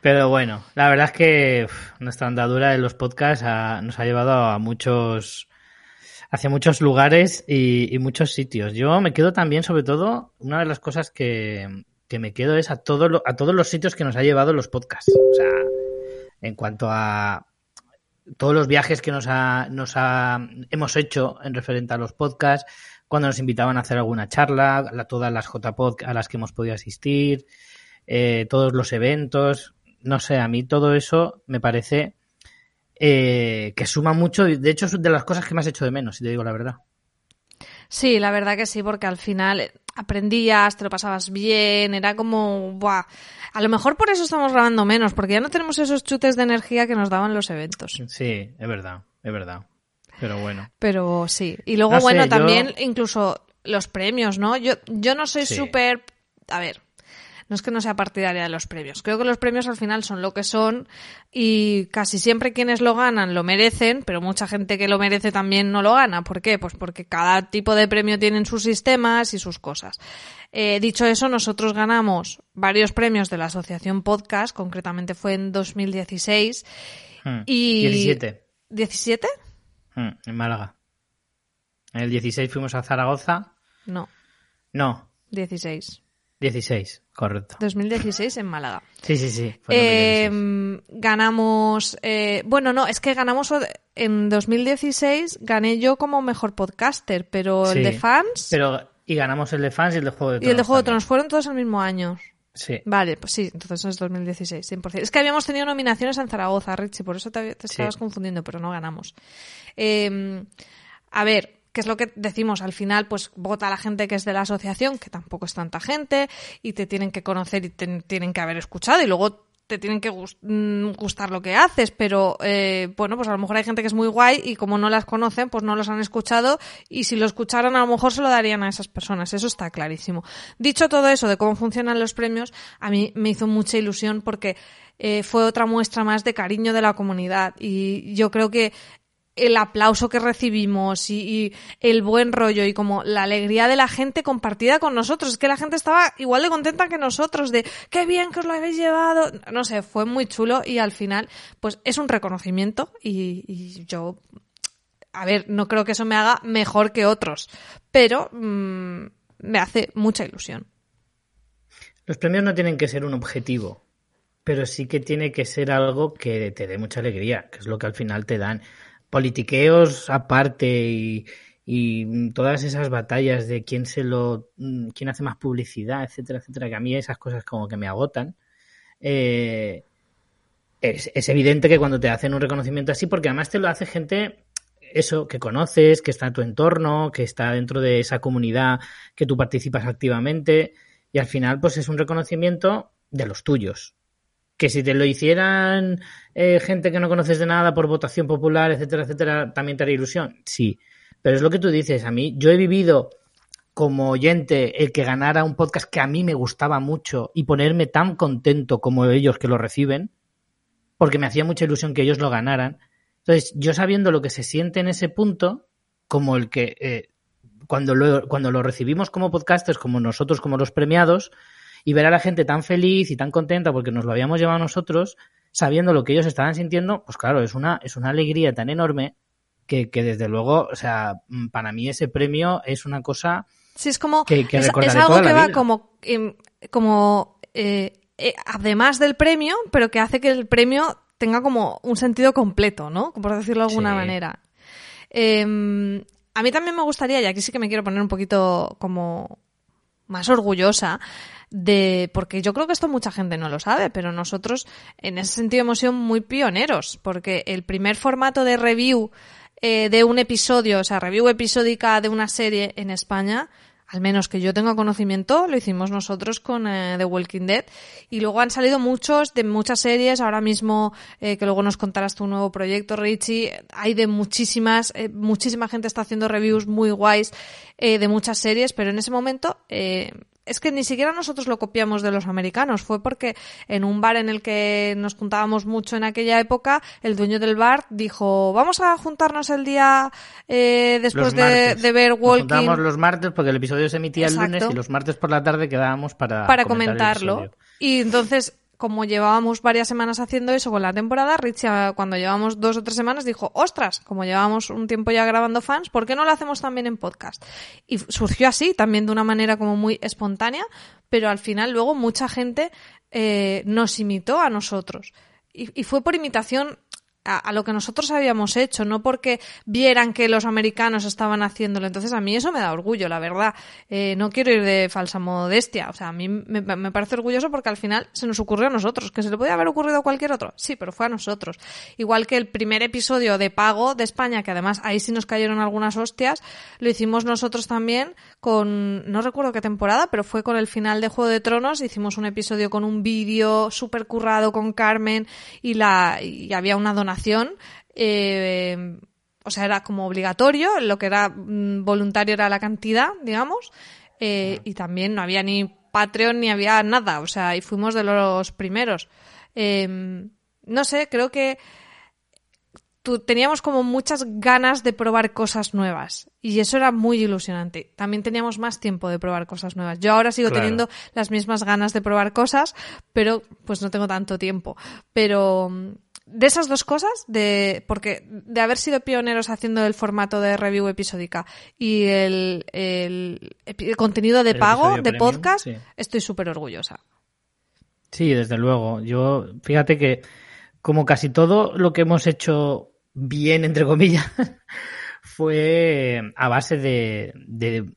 Pero bueno, la verdad es que uf, nuestra andadura de los podcasts ha- nos ha llevado a muchos hacia muchos lugares y, y muchos sitios. Yo me quedo también, sobre todo, una de las cosas que, que me quedo es a, todo lo- a todos los sitios que nos ha llevado los podcasts. O sea, en cuanto a todos los viajes que nos, ha, nos ha, hemos hecho en referente a los podcasts, cuando nos invitaban a hacer alguna charla, la- todas las JPod a las que hemos podido asistir, eh, todos los eventos, no sé, a mí todo eso me parece eh, que suma mucho, de hecho es de las cosas que has hecho de menos, si te digo la verdad.
Sí, la verdad que sí, porque al final eh, aprendías, te lo pasabas bien, era como, buah. A lo mejor por eso estamos grabando menos, porque ya no tenemos esos chutes de energía que nos daban los eventos.
Sí, es verdad, es verdad. Pero bueno.
Pero sí. Y luego,
No sé,
bueno,
yo-
también incluso los premios, ¿no? Yo, yo no soy
Sí.
súper... A ver, no es que no sea partidaria de los premios. Creo que los premios al final son lo que son y casi siempre quienes lo ganan lo merecen, pero mucha gente que lo merece también no lo gana. ¿Por qué? Pues porque cada tipo de premio tiene sus sistemas y sus cosas. Eh, dicho eso, nosotros ganamos varios premios de la Asociación Podcast, concretamente fue en 2016.
Hmm.
Y...
17
¿17?
hmm, en Málaga. En el 16 fuimos a Zaragoza.
No,
No,
16.
16, correcto.
2016 en Málaga.
Sí, sí, sí. fue en 2016.
Eh, ganamos. eh, bueno, no, es que ganamos. En 2016 gané yo como mejor podcaster, pero el de fans
Pero, y ganamos el de fans y el de Juego de Tronos.
y el de Juego de. Tronos fueron todos el mismo año.
Sí.
Vale, pues sí, entonces es 2016, 100%. Es que habíamos tenido nominaciones en Zaragoza, Richie, por eso te, te
Sí.
estabas confundiendo, pero no ganamos. Eh, a ver, ¿qué es lo que decimos? Al final, pues vota la gente que es de la asociación, que tampoco es tanta gente, y te tienen que conocer y te tienen que haber escuchado, y luego te tienen que mm, gustar lo que haces, pero eh, bueno, pues a lo mejor hay gente que es muy guay y como no las conocen, pues no los han escuchado y si lo escucharan a lo mejor se lo darían a esas personas, eso está clarísimo. Dicho todo eso de cómo funcionan los premios, a mí me hizo mucha ilusión porque eh, fue otra muestra más de cariño de la comunidad y yo creo que el aplauso que recibimos y, el buen rollo y como la alegría de la gente compartida con nosotros. Es que la gente estaba igual de contenta que nosotros, de qué bien que os lo habéis llevado. No sé, fue muy chulo y al final, pues es un reconocimiento y, y yo, a ver, no creo que eso me haga mejor que otros, pero mm, me hace mucha ilusión.
Los premios no tienen que ser un objetivo, pero sí que tiene que ser algo que te dé mucha alegría, que es lo que al final te dan. Politiqueos aparte y, y todas esas batallas de quién se lo mm, quién hace más publicidad, etcétera, etcétera, que a mí esas cosas como que me agotan. Eh, es, es evidente que cuando te hacen un reconocimiento así, porque además te lo hace gente eso, que conoces, que está en tu entorno, que está dentro de esa comunidad que tú participas activamente y al final pues es un reconocimiento de los tuyos. Que si te lo hicieran eh, gente que no conoces de nada por votación popular, etcétera, etcétera, también te haría ilusión. Sí, pero es lo que tú dices. A mí, yo he vivido como oyente el que ganara un podcast que a mí me gustaba mucho y ponerme tan contento como ellos que lo reciben, porque me hacía mucha ilusión que ellos lo ganaran. Entonces, yo sabiendo lo que se siente en ese punto, como el que eh, cuando, lo, cuando lo recibimos como podcasters, como nosotros, como los premiados, y ver a la gente tan feliz y tan contenta porque nos lo habíamos llevado nosotros, sabiendo lo que ellos estaban sintiendo, pues claro, es una, es una alegría tan enorme que, que desde luego, o sea, mm, para mí ese premio es una cosa
Sí, es como.
que, que
es, algo
toda
que
la
va
vida.
como. em, como eh, eh, además del premio, pero que hace que el premio tenga como un sentido completo, ¿no? Por decirlo de alguna
Sí.
manera. Em, a mí también me gustaría, y aquí sí que me quiero poner un poquito como más orgullosa de porque yo creo que esto mucha gente no lo sabe, pero nosotros en ese sentido hemos sido muy pioneros, porque el primer formato de review eh, de un episodio, o sea, review episódica de una serie en España, al menos que yo tenga conocimiento, lo hicimos nosotros con eh, The Walking Dead. Y luego han salido muchos de muchas series. Ahora mismo, eh, que luego nos contarás tu nuevo proyecto, Richie, hay de muchísimas, eh, muchísima gente está haciendo reviews muy guays eh, de muchas series, pero en ese momento eh, es que ni siquiera nosotros lo copiamos de los americanos. Fue porque en un bar en el que nos juntábamos mucho en aquella época, el dueño del bar dijo, vamos a juntarnos el día eh, después de, ver
Nos
Walking
juntábamos los martes porque el episodio se emitía el lunes y los martes por la tarde quedábamos para,
para
comentar
comentarlo. Y entonces, como llevábamos varias semanas haciendo eso con la temporada, Richie, cuando llevamos dos o tres semanas, dijo, ostras, como llevamos un tiempo ya grabando fans, ¿por qué no lo hacemos también en podcast? Y surgió así, también de una manera como muy espontánea, pero al final luego mucha gente eh, nos imitó a nosotros. Y fue por imitación a, lo que nosotros habíamos hecho, no porque vieran que los americanos estaban haciéndolo. Entonces a mí eso me da orgullo, la verdad. Eh, no quiero ir de falsa modestia. O sea, a mí me, me parece orgulloso porque al final se nos ocurrió a nosotros. ¿Que se le podía haber ocurrido a cualquier otro? Sí, pero fue a nosotros. Igual que el primer episodio de pago de España, que además ahí sí nos cayeron algunas hostias, lo hicimos nosotros también con, no recuerdo qué temporada, pero fue con el final de Juego de Tronos. Hicimos un episodio con un vídeo súper currado con Carmen y, la, y había una donación. Eh, o sea, era como obligatorio, lo que era mm, voluntario era la cantidad, digamos, eh, y también no había ni Patreon ni había nada, o sea, y fuimos de los primeros. Eh, no sé, creo que teníamos como muchas ganas de probar cosas nuevas y eso era muy ilusionante. También teníamos más tiempo de probar cosas nuevas. Yo ahora sigo
Claro.
teniendo las mismas ganas de probar cosas, pero pues no tengo tanto tiempo. Pero mm, de esas dos cosas, de porque de haber sido pioneros haciendo el formato de review episódica y el, el contenido de pago de
premium,
podcast,
sí.
estoy súper orgullosa.
Sí, desde luego. Yo, fíjate que como casi todo lo que hemos hecho bien, entre comillas, fue a base de, de,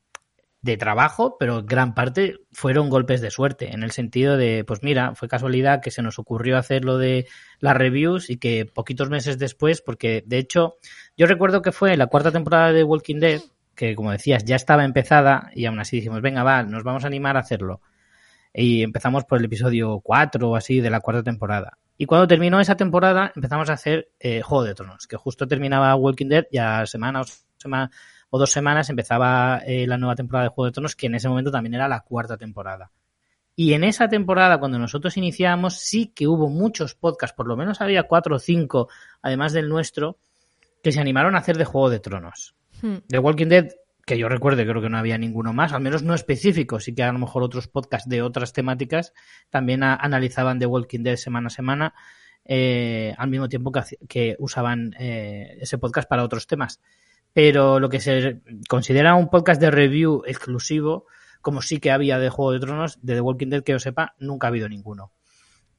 de trabajo, pero gran parte fueron golpes de suerte, en el sentido de, pues mira, fue casualidad que se nos ocurrió hacer lo de las reviews y que poquitos meses después, porque de hecho, yo recuerdo que fue la cuarta temporada de Walking Dead, que como decías, ya estaba empezada y aún así dijimos, venga, va, nos vamos a animar a hacerlo y empezamos por el episodio 4 o así de la cuarta temporada. Y cuando terminó esa temporada empezamos a hacer eh, Juego de Tronos, que justo terminaba Walking Dead y a semana o, sema- o dos semanas empezaba eh, la nueva temporada de Juego de Tronos, que en ese momento también era la cuarta temporada. Y en esa temporada, cuando nosotros iniciábamos, sí que hubo muchos podcasts, por lo menos había cuatro o cinco, además del nuestro, que se animaron a hacer de Juego de Tronos.
Hmm.
De Walking Dead, que yo recuerde, creo que no había ninguno más, al menos no específico, sí que a lo mejor otros podcasts de otras temáticas también a- analizaban The Walking Dead semana a semana, eh, al mismo tiempo que usaban eh, ese podcast para otros temas. Pero lo que se considera un podcast de review exclusivo, como sí que había de Juego de Tronos, de The Walking Dead que yo sepa, nunca ha habido ninguno.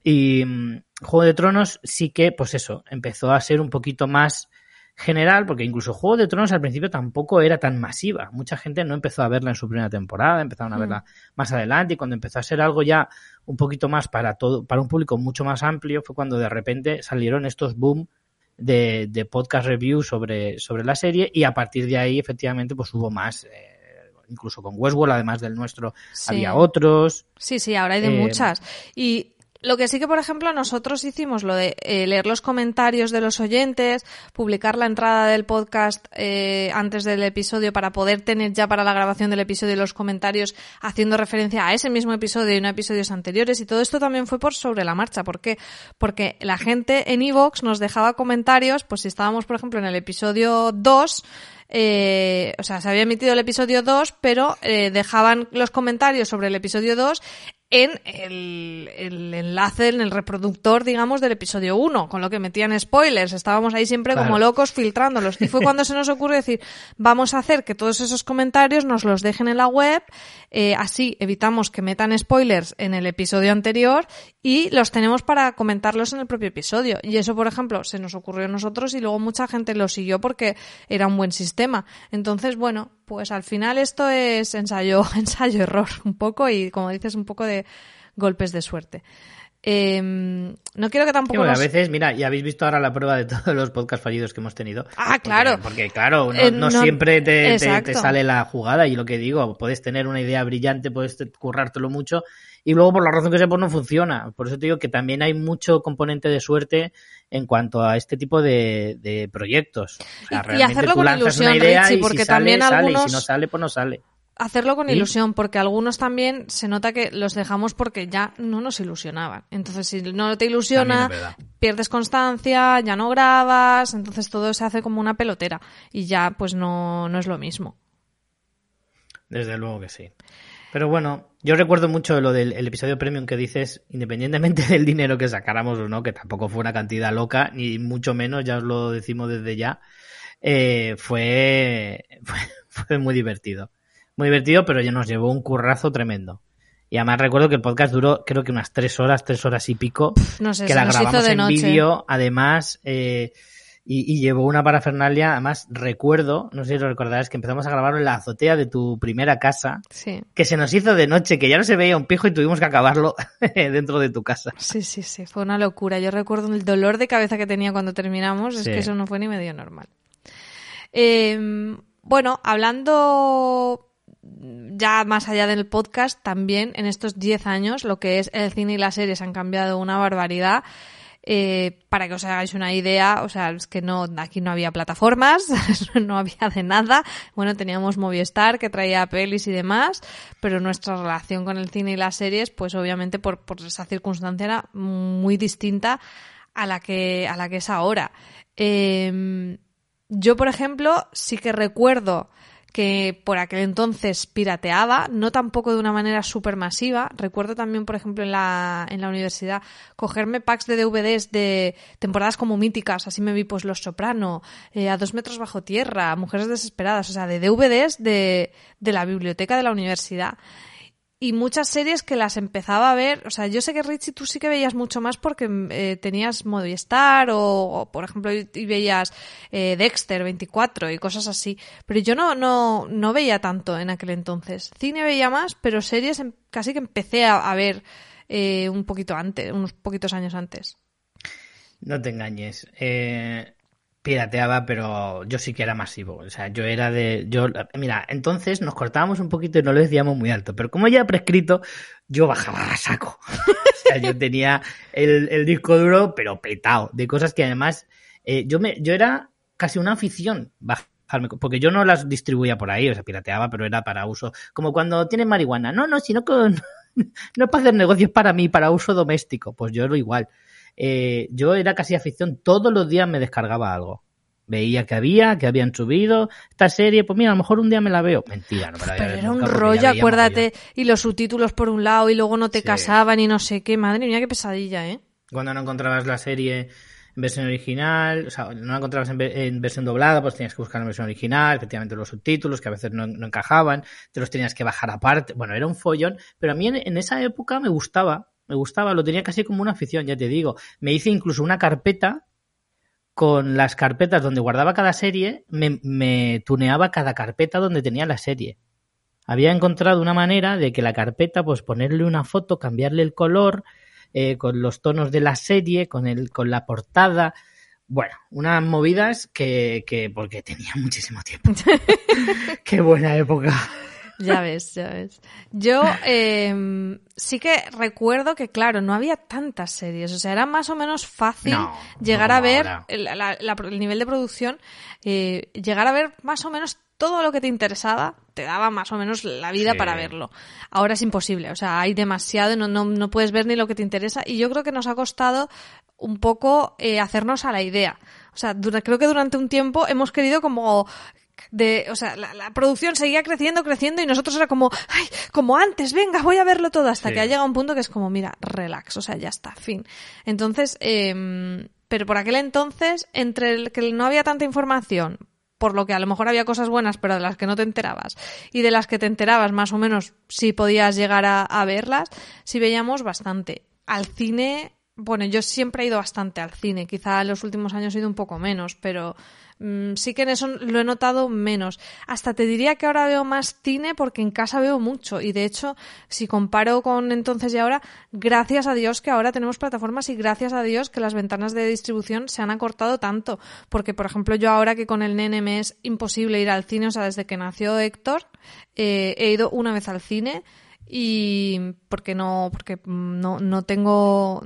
Y mm, Juego de Tronos sí que, pues eso, empezó a ser un poquito más general, porque incluso Juego de Tronos al principio tampoco era tan masiva. Mucha gente no empezó a verla en su primera temporada, empezaron a verla más adelante y cuando empezó a ser algo ya un poquito más para todo, para un público mucho más amplio, fue cuando de repente salieron estos boom de, de podcast reviews sobre, sobre la serie y a partir de ahí efectivamente pues hubo más. eh, incluso con Westworld, además del nuestro,
Sí.
había otros.
Sí, sí, ahora hay de
Eh,
muchas. Y lo que sí que, por ejemplo, nosotros hicimos lo de eh, leer los comentarios de los oyentes, publicar la entrada del podcast eh, antes del episodio para poder tener ya para la grabación del episodio los comentarios haciendo referencia a ese mismo episodio y no a episodios anteriores. Y todo esto también fue por sobre la marcha. ¿Por qué? Porque la gente en Evox nos dejaba comentarios, pues si estábamos, por ejemplo, en el episodio 2, eh, o sea, se había emitido el episodio 2, pero eh, dejaban los comentarios sobre el episodio 2 en el, el enlace, en el reproductor, digamos, del episodio 1, con lo que metían spoilers. Estábamos ahí siempre
Claro.
como locos filtrándolos. Y fue cuando se nos ocurrió decir, vamos a hacer que todos esos comentarios nos los dejen en la web, eh, así evitamos que metan spoilers en el episodio anterior y los tenemos para comentarlos en el propio episodio. Y eso, por ejemplo, se nos ocurrió a nosotros y luego mucha gente lo siguió porque era un buen sistema. Entonces, bueno, pues al final esto es ensayo, ensayo error un poco y como dices un poco de golpes de suerte. Eh, no quiero que tampoco
bueno,
nos-
a veces, mira, y habéis visto ahora la prueba de todos los podcast fallidos que hemos tenido.
Ah, claro.
Porque, porque, claro, no,
Eh,
no
no-
siempre te, te- te sale la jugada y lo que digo, puedes tener una idea brillante, puedes te- currártelo mucho y luego por la razón que sea pues no funciona. Por eso te digo que también hay mucho componente de suerte en cuanto a este tipo de, de proyectos. O sea,
Y- hacerlo
tú
con ilusión,
idea
Richie,
y si
porque
sale,
también
sale, y
algunos-
si no sale, pues no sale.
hacerlo con
¿Sí?
ilusión, porque algunos también se nota que los dejamos porque ya no nos ilusionaban. Entonces, si no te ilusiona, pierdes constancia, ya no grabas, entonces todo se hace como una pelotera y ya pues no, no es lo mismo.
Desde luego que sí. Pero bueno, yo recuerdo mucho lo del el episodio premium que dices, independientemente del dinero que sacáramos o no, que tampoco fue una cantidad loca, ni mucho menos, ya os lo decimos desde ya, eh, fue, fue, fue muy divertido. Muy divertido, pero ya nos llevó un currazo tremendo. Y además recuerdo que el podcast duró creo que unas tres horas, tres horas y pico,
No sé,
que la grabamos
de
en vídeo, además, eh, y, y llevó una parafernalia, además recuerdo, no sé si lo recordarás, que empezamos a grabarlo en la azotea de tu primera casa,
Sí,
que se nos hizo de noche, que ya no se veía un pijo y tuvimos que acabarlo dentro de tu casa.
sí, sí, sí, fue una locura. Yo recuerdo el dolor de cabeza que tenía cuando terminamos, es que eso no fue ni medio normal. Eh, bueno, hablando ya más allá del podcast, también en estos 10 años lo que es el cine y las series han cambiado una barbaridad. Eh, para que os hagáis una idea, o sea, es que no, aquí no había plataformas, no había de nada. Bueno, teníamos Movistar que traía pelis y demás, pero nuestra relación con el cine y las series, pues obviamente por, por esa circunstancia era muy distinta a la que, a la que es ahora. Eh, yo, por ejemplo, sí que recuerdo que por aquel entonces pirateaba, no tampoco de una manera súper masiva. Recuerdo también, por ejemplo, en la, en la universidad, cogerme packs de DVDs de temporadas como míticas. Así me vi, pues, Los Soprano, eh, A dos metros bajo tierra, Mujeres desesperadas. O sea, de DVDs de, de la biblioteca de la universidad. Y muchas series que las empezaba a ver, o sea, yo sé que Richie tú sí que veías mucho más porque eh, tenías Movistar o, o, por ejemplo, y, veías eh, Dexter 24 y cosas así, pero yo no, no, no veía tanto en aquel entonces. Cine veía más, pero series em- casi que empecé a, a ver eh, un poquito antes, unos poquitos años antes.
No te engañes. Eh, pirateaba, pero yo sí que era masivo. O sea, yo era de. yo Mira, entonces nos cortábamos un poquito y no lo decíamos muy alto. Pero como ya prescrito, yo bajaba a saco. o sea, yo tenía el, disco duro, pero petado. De cosas que además. eh, yo, me, yo era casi una afición bajarme. Porque yo no las distribuía por ahí, o sea, pirateaba, pero era para uso. Como cuando tienes marihuana. No, no, sino con. no es para hacer negocios para mí, para uso doméstico. Pues yo era igual eh, yo era casi afición, todos los días me descargaba algo. Veía que había, que habían subido esta serie, pues mira, a lo mejor un día me la veo. Mentira, no me la
Pero era un rollo, acuérdate, y los subtítulos por un lado y luego no te
Sí.
casaban y no sé qué. Madre mía, qué pesadilla, ¿eh?
Cuando no encontrabas la serie en versión original, o sea, no la encontrabas en, en versión doblada, pues tenías que buscar en versión original, efectivamente los subtítulos, que a veces no, no encajaban, te los tenías que bajar aparte. Bueno, era un follón, pero a mí en, en esa época me gustaba, me gustaba, lo tenía casi como una afición, ya te digo. Me hice incluso una carpeta con las carpetas donde guardaba cada serie, me, me tuneaba cada carpeta donde tenía la serie. Había encontrado una manera de que la carpeta, pues ponerle una foto, cambiarle el color, eh, con los tonos de la serie, con, el, con la portada. Bueno, unas movidas que, que porque tenía muchísimo tiempo. Qué buena época.
Ya ves, ya ves. Yo eh, sí que recuerdo que, claro, no había tantas series. O sea, era más o menos fácil
No,
llegar
no
a ver el, la- la- el nivel de producción, eh, llegar a ver más o menos todo lo que te interesaba, te daba más o menos la vida
Sí.
para verlo. Ahora es imposible. O sea, hay demasiado y no, no, no puedes ver ni lo que te interesa. Y yo creo que nos ha costado un poco eh, hacernos a la idea. O sea, dura- creo que durante un tiempo hemos querido como de, o sea, la, la producción seguía creciendo, creciendo y nosotros era como, ay, como antes, venga, voy a verlo todo hasta
Sí.
que ha llegado un punto que es como, mira, relax, o sea, ya está, fin. Entonces, em, pero por aquel entonces, entre el que no había tanta información, por lo que a lo mejor había cosas buenas, pero de las que no te enterabas, y de las que te enterabas más o menos si podías llegar a, a verlas, sí veíamos bastante. Al cine, bueno, yo siempre he ido bastante al cine, quizá en los últimos años he ido un poco menos, pero mm, sí que en eso lo he notado menos. Hasta te diría que ahora veo más cine porque en casa veo mucho, y de hecho, si comparo con entonces y ahora, gracias a Dios que ahora tenemos plataformas y gracias a Dios que las ventanas de distribución se han acortado tanto, porque por ejemplo yo ahora que con el nene me es imposible ir al cine, o sea, desde que nació Héctor, eh, he ido una vez al cine y porque no porque no, no tengo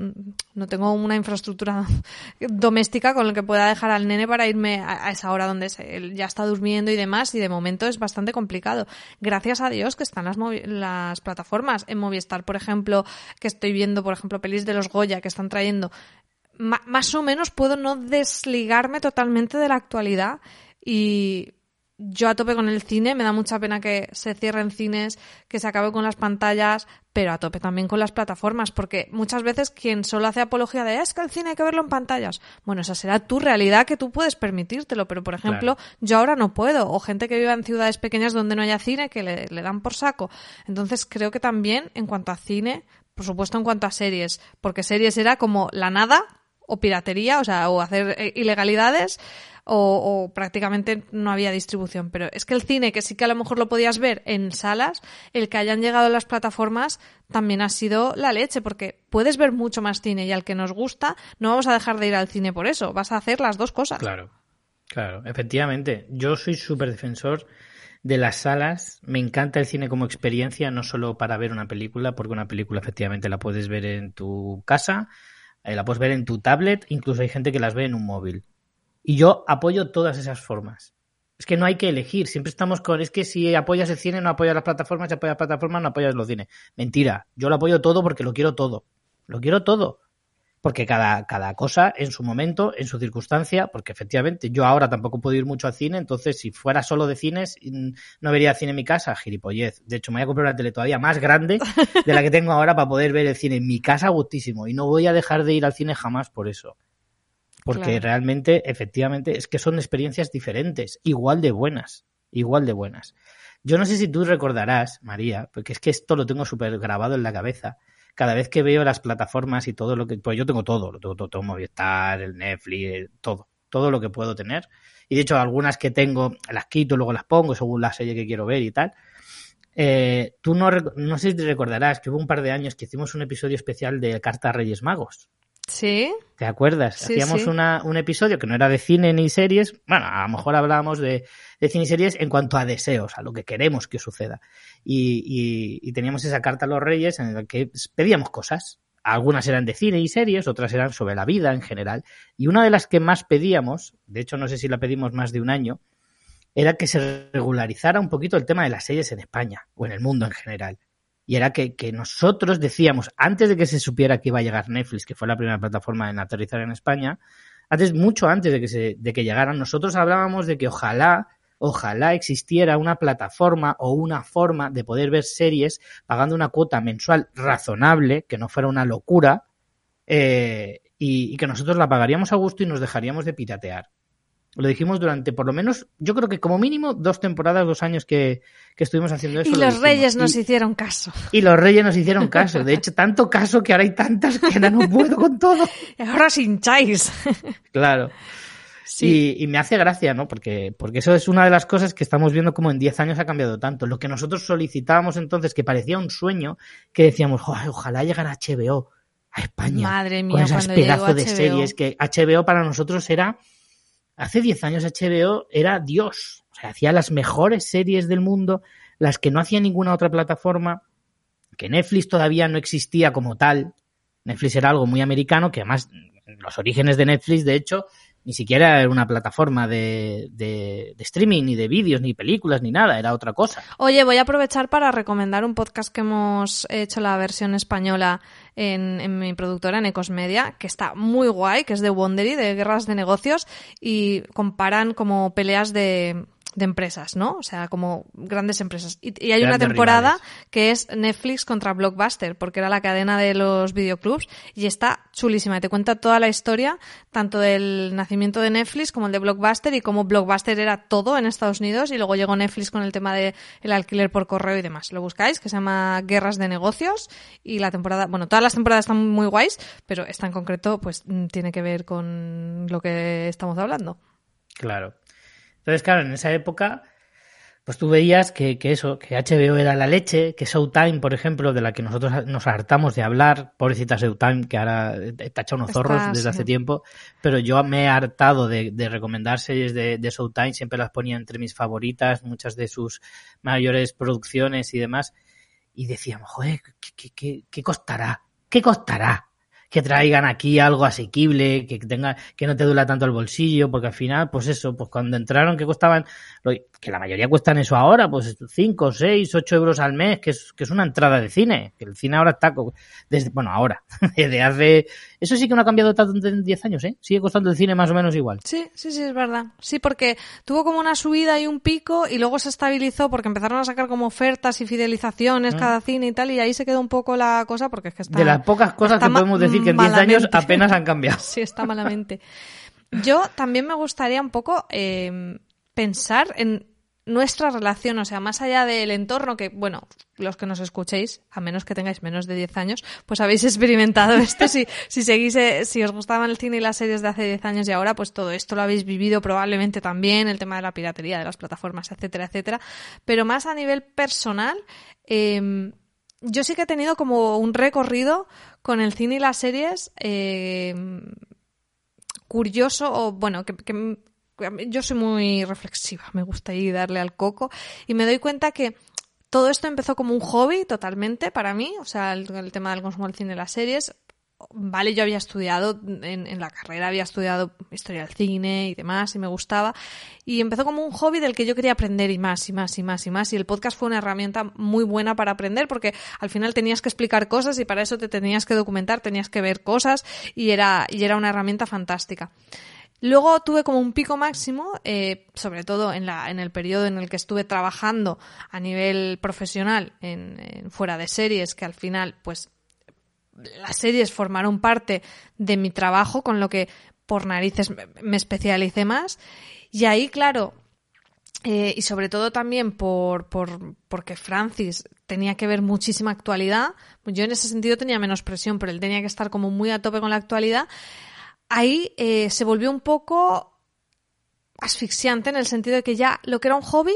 no tengo una infraestructura doméstica con la que pueda dejar al nene para irme a, esa hora donde se- él ya está durmiendo y demás y de momento es bastante complicado. Gracias a Dios que están las las plataformas. En Movistar por ejemplo que estoy viendo por ejemplo pelis de los Goya que están trayendo ma- más o menos puedo no desligarme totalmente de la actualidad y yo a tope con el cine, me da mucha pena que se cierren cines, que se acabe con las pantallas, pero a tope también con las plataformas, porque muchas veces quien solo hace apología de "Ah, es que el cine hay que verlo en pantallas, bueno, esa será tu realidad que tú puedes permitírtelo, pero por ejemplo, yo ahora no puedo, o gente que viva en ciudades pequeñas donde no haya cine que le, le dan por saco. Entonces creo que también en cuanto a cine, por supuesto en cuanto a series, porque series era como la nada o piratería, o sea, o hacer eh, ilegalidades, o, o prácticamente no había distribución. Pero es que el cine, que sí que a lo mejor lo podías ver en salas, el que hayan llegado a las plataformas también ha sido la leche, porque puedes ver mucho más cine y al que nos gusta, no vamos a dejar de ir al cine por eso, vas a hacer las dos cosas.
Claro, claro, efectivamente. Yo soy súper defensor de las salas. Me encanta el cine como experiencia, no solo para ver una película, porque una película efectivamente la puedes ver en tu casa, eh, la puedes ver en tu tablet, incluso hay gente que las ve en un móvil. Y yo apoyo todas esas formas. Es que no hay que elegir, siempre estamos con, es que si apoyas el cine no apoyas las plataformas, si apoyas plataformas no apoyas los cines. Mentira, yo lo apoyo todo porque lo quiero todo. Lo quiero todo porque cada, cada cosa en su momento, en su circunstancia, porque efectivamente yo ahora tampoco puedo ir mucho al cine, entonces si fuera solo de cines, mm, no vería cine en mi casa, gilipollez. De hecho, me voy a comprar una tele todavía más grande de la que tengo ahora para poder ver el cine en mi casa gustísimo y no voy a dejar de ir al cine jamás por eso. Porque
Claro.
realmente, efectivamente, es que son experiencias diferentes, igual de buenas, igual de buenas. Yo no sé si tú recordarás, María, porque es que esto lo tengo súper grabado en la cabeza. Cada vez que veo las plataformas y todo lo que. Pues yo tengo todo, lo tengo todo, todo Movistar, el Netflix, el- todo. Todo lo que puedo tener. Y de hecho, algunas que tengo las quito, luego las pongo según la serie que quiero ver y tal. Eh, tú no, no sé si te recordarás que hubo un par de años que hicimos un episodio especial de Carta a Reyes Magos.
¿Sí?
¿Te acuerdas?
Sí,
Hacíamos
sí.
Una, un episodio que no era de cine ni series. Bueno, a lo mejor hablábamos de, de cine y series en cuanto a deseos, a lo que queremos que suceda. Y, y- y teníamos esa carta a los reyes en la que pedíamos cosas. Algunas eran de cine y series, otras eran sobre la vida en general. Y una de las que más pedíamos, de hecho no sé si la pedimos más de un año, era que se regularizara un poquito el tema de las series en España o en el mundo en general. Y era que, nosotros decíamos, antes de que se supiera que iba a llegar Netflix, que fue la primera plataforma en aterrizar en España, antes, mucho antes de que, se, de que llegaran, nosotros hablábamos de que ojalá, ojalá existiera una plataforma o una forma de poder ver series pagando una cuota mensual razonable, que no fuera una locura, eh, y, y que nosotros la pagaríamos a gusto y nos dejaríamos de piratear. Lo dijimos durante, por lo menos, yo creo que como mínimo dos temporadas, dos años que, que estuvimos haciendo eso.
Y
lo
los reyes nos
Y-
hicieron caso.
y los reyes nos hicieron caso. De hecho, tanto caso que ahora hay tantas que ahora no puedo con todo.
Ahora os hincháis.
Claro.
Sí.
Y, y me hace gracia, ¿no? Porque, porque eso es una de las cosas que estamos viendo como en 10 años ha cambiado tanto. Lo que nosotros solicitábamos entonces, que parecía un sueño, que decíamos, "Joder, ojalá llegara HBO a España.
Madre mía,
con esas pedazos de
HBO.
series que HBO para nosotros era hace 10 años HBO era Dios, o sea, hacía las mejores series del mundo, las que no hacía ninguna otra plataforma, que Netflix todavía no existía como tal. Netflix era algo muy americano, que además los orígenes de Netflix, de hecho, ni siquiera era una plataforma de, de, de streaming, ni de vídeos, ni películas, ni nada, era otra cosa.
Oye, voy a aprovechar para recomendar un podcast que hemos hecho la versión española en, en mi productora, en Ecos Media, que está muy guay, que es de Wondery, de guerras de negocios, y comparan como peleas de, de empresas, ¿no? O sea, como grandes empresas. Y, y hay una temporada
rivales.
que es Netflix contra Blockbuster, porque era la cadena de los videoclubs, y está chulísima. Y te cuenta toda la historia, tanto del nacimiento de Netflix como el de Blockbuster, y cómo Blockbuster era todo en Estados Unidos, y luego llegó Netflix con el tema del el alquiler por correo y demás. Lo buscáis, que se llama Guerras de Negocios, y la temporada, bueno, todas las temporadas están muy guays, pero esta en concreto, pues, tiene que ver con lo que estamos hablando.
Claro. Entonces, claro, en esa época, pues tú veías que, que eso, que HBO era la leche, que Showtime, por ejemplo, de la que nosotros nos hartamos de hablar, pobrecita Showtime, que ahora está hecha unos zorros desde
sí.
hace tiempo, pero yo me he hartado de, de recomendar series de, de Showtime, siempre las ponía entre mis favoritas, muchas de sus mayores producciones y demás, y decíamos, joder, ¿qué, qué, qué, qué costará? ¿Qué costará? Que traigan aquí algo asequible, que tenga, que no te duela tanto el bolsillo, porque al final, pues eso, pues cuando entraron que costaban, que la mayoría cuestan eso ahora, pues 5, 6, 8 euros al mes, que es, que es una entrada de cine, que el cine ahora está, desde, bueno, ahora, desde hace, eso sí que no ha cambiado tanto en 10 años, ¿eh? Sigue costando el cine más o menos igual.
Sí, sí, sí, es verdad. Sí, porque tuvo como una subida y un pico y luego se estabilizó porque empezaron a sacar como ofertas y fidelizaciones cada cine y tal y ahí se quedó un poco la cosa porque es que está...
De las pocas cosas que podemos decir que en 10 años apenas han cambiado.
Sí, está malamente. Yo también me gustaría un poco eh, pensar en nuestra relación, o sea, más allá del entorno que, bueno, los que nos escuchéis, a menos que tengáis menos de 10 años, pues habéis experimentado esto. Si, si seguís, eh, si os gustaban el cine y las series de hace 10 años y ahora, pues todo esto lo habéis vivido probablemente también, el tema de la piratería, de las plataformas, etcétera, etcétera. Pero más a nivel personal, eh, yo sí que he tenido como un recorrido con el cine y las series eh, curioso o bueno que- que yo soy muy reflexiva me gusta ahí darle al coco y me doy cuenta que todo esto empezó como un hobby totalmente para mí o sea el, el tema del consumo del cine y las series vale yo había estudiado en, en la carrera había estudiado historia del cine y demás y me gustaba y empezó como un hobby del que yo quería aprender y más y más y más y más y el podcast fue una herramienta muy buena para aprender porque al final tenías que explicar cosas y para eso te tenías que documentar tenías que ver cosas y era y era una herramienta fantástica Luego tuve como un pico máximo, eh, sobre todo en, la, en el periodo en el que estuve trabajando a nivel profesional en, fuera de series, que al final, pues, las series formaron parte de mi trabajo, con lo que por narices me, me especialicé más. Y ahí, claro, eh, y sobre todo también por, por, porque Francis tenía que ver muchísima actualidad. Yo en ese sentido tenía menos presión, pero él tenía que estar como muy a tope con la actualidad. Ahí eh, se volvió un poco asfixiante en el sentido de que ya lo que era un hobby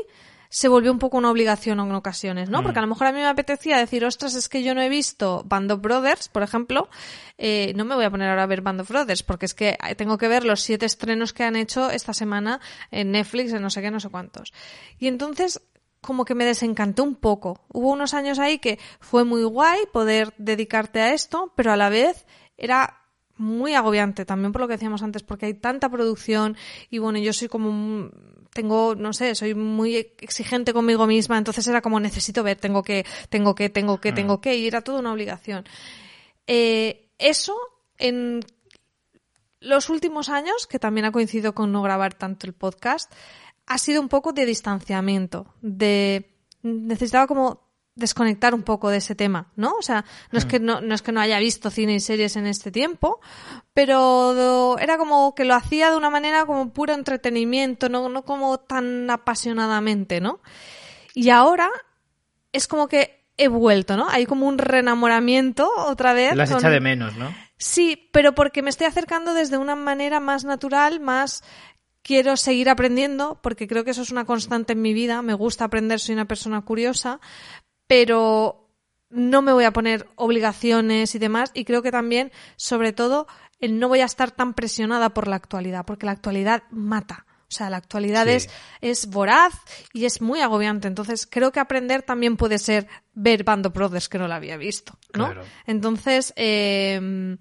se volvió un poco una obligación en ocasiones, ¿no? Porque a lo mejor a mí me apetecía decir, ostras, es que yo no he visto Band of Brothers, por ejemplo, eh, no me voy a poner ahora a ver Band of Brothers, porque es que tengo que ver los siete estrenos que han hecho esta semana en Netflix, en no sé qué, no sé cuántos. Y entonces como que me desencantó un poco. Hubo unos años ahí que fue muy guay poder dedicarte a esto, pero a la vez era muy agobiante también por lo que decíamos antes, porque hay tanta producción y bueno, yo soy como tengo, no sé, soy muy exigente conmigo misma, entonces era como necesito ver, tengo que, tengo que, tengo que, tengo que, y era toda una obligación. Eh, eso en los últimos años, que también ha coincidido con no grabar tanto el podcast, ha sido un poco de distanciamiento, de necesitaba como desconectar un poco de ese tema, ¿no? O sea, no es que no, no es que no haya visto cine y series en este tiempo, pero era como que lo hacía de una manera como puro entretenimiento, no, no como tan apasionadamente, ¿no? Y ahora es como que he vuelto, ¿no? Hay como un reenamoramiento otra vez.
Las
con-
echa de menos, ¿no?
Sí, pero porque me estoy acercando desde una manera más natural, más quiero seguir aprendiendo porque creo que eso es una constante en mi vida. Me gusta aprender, soy una persona curiosa, pero no me voy a poner obligaciones y demás. Y creo que también, sobre todo, el no voy a estar tan presionada por la actualidad, porque la actualidad mata. O sea, la actualidad
Sí.
es, es voraz y es muy agobiante. Entonces, creo que aprender también puede ser ver Band of Brothers que no la había visto, ¿no?
Claro.
Entonces, eh,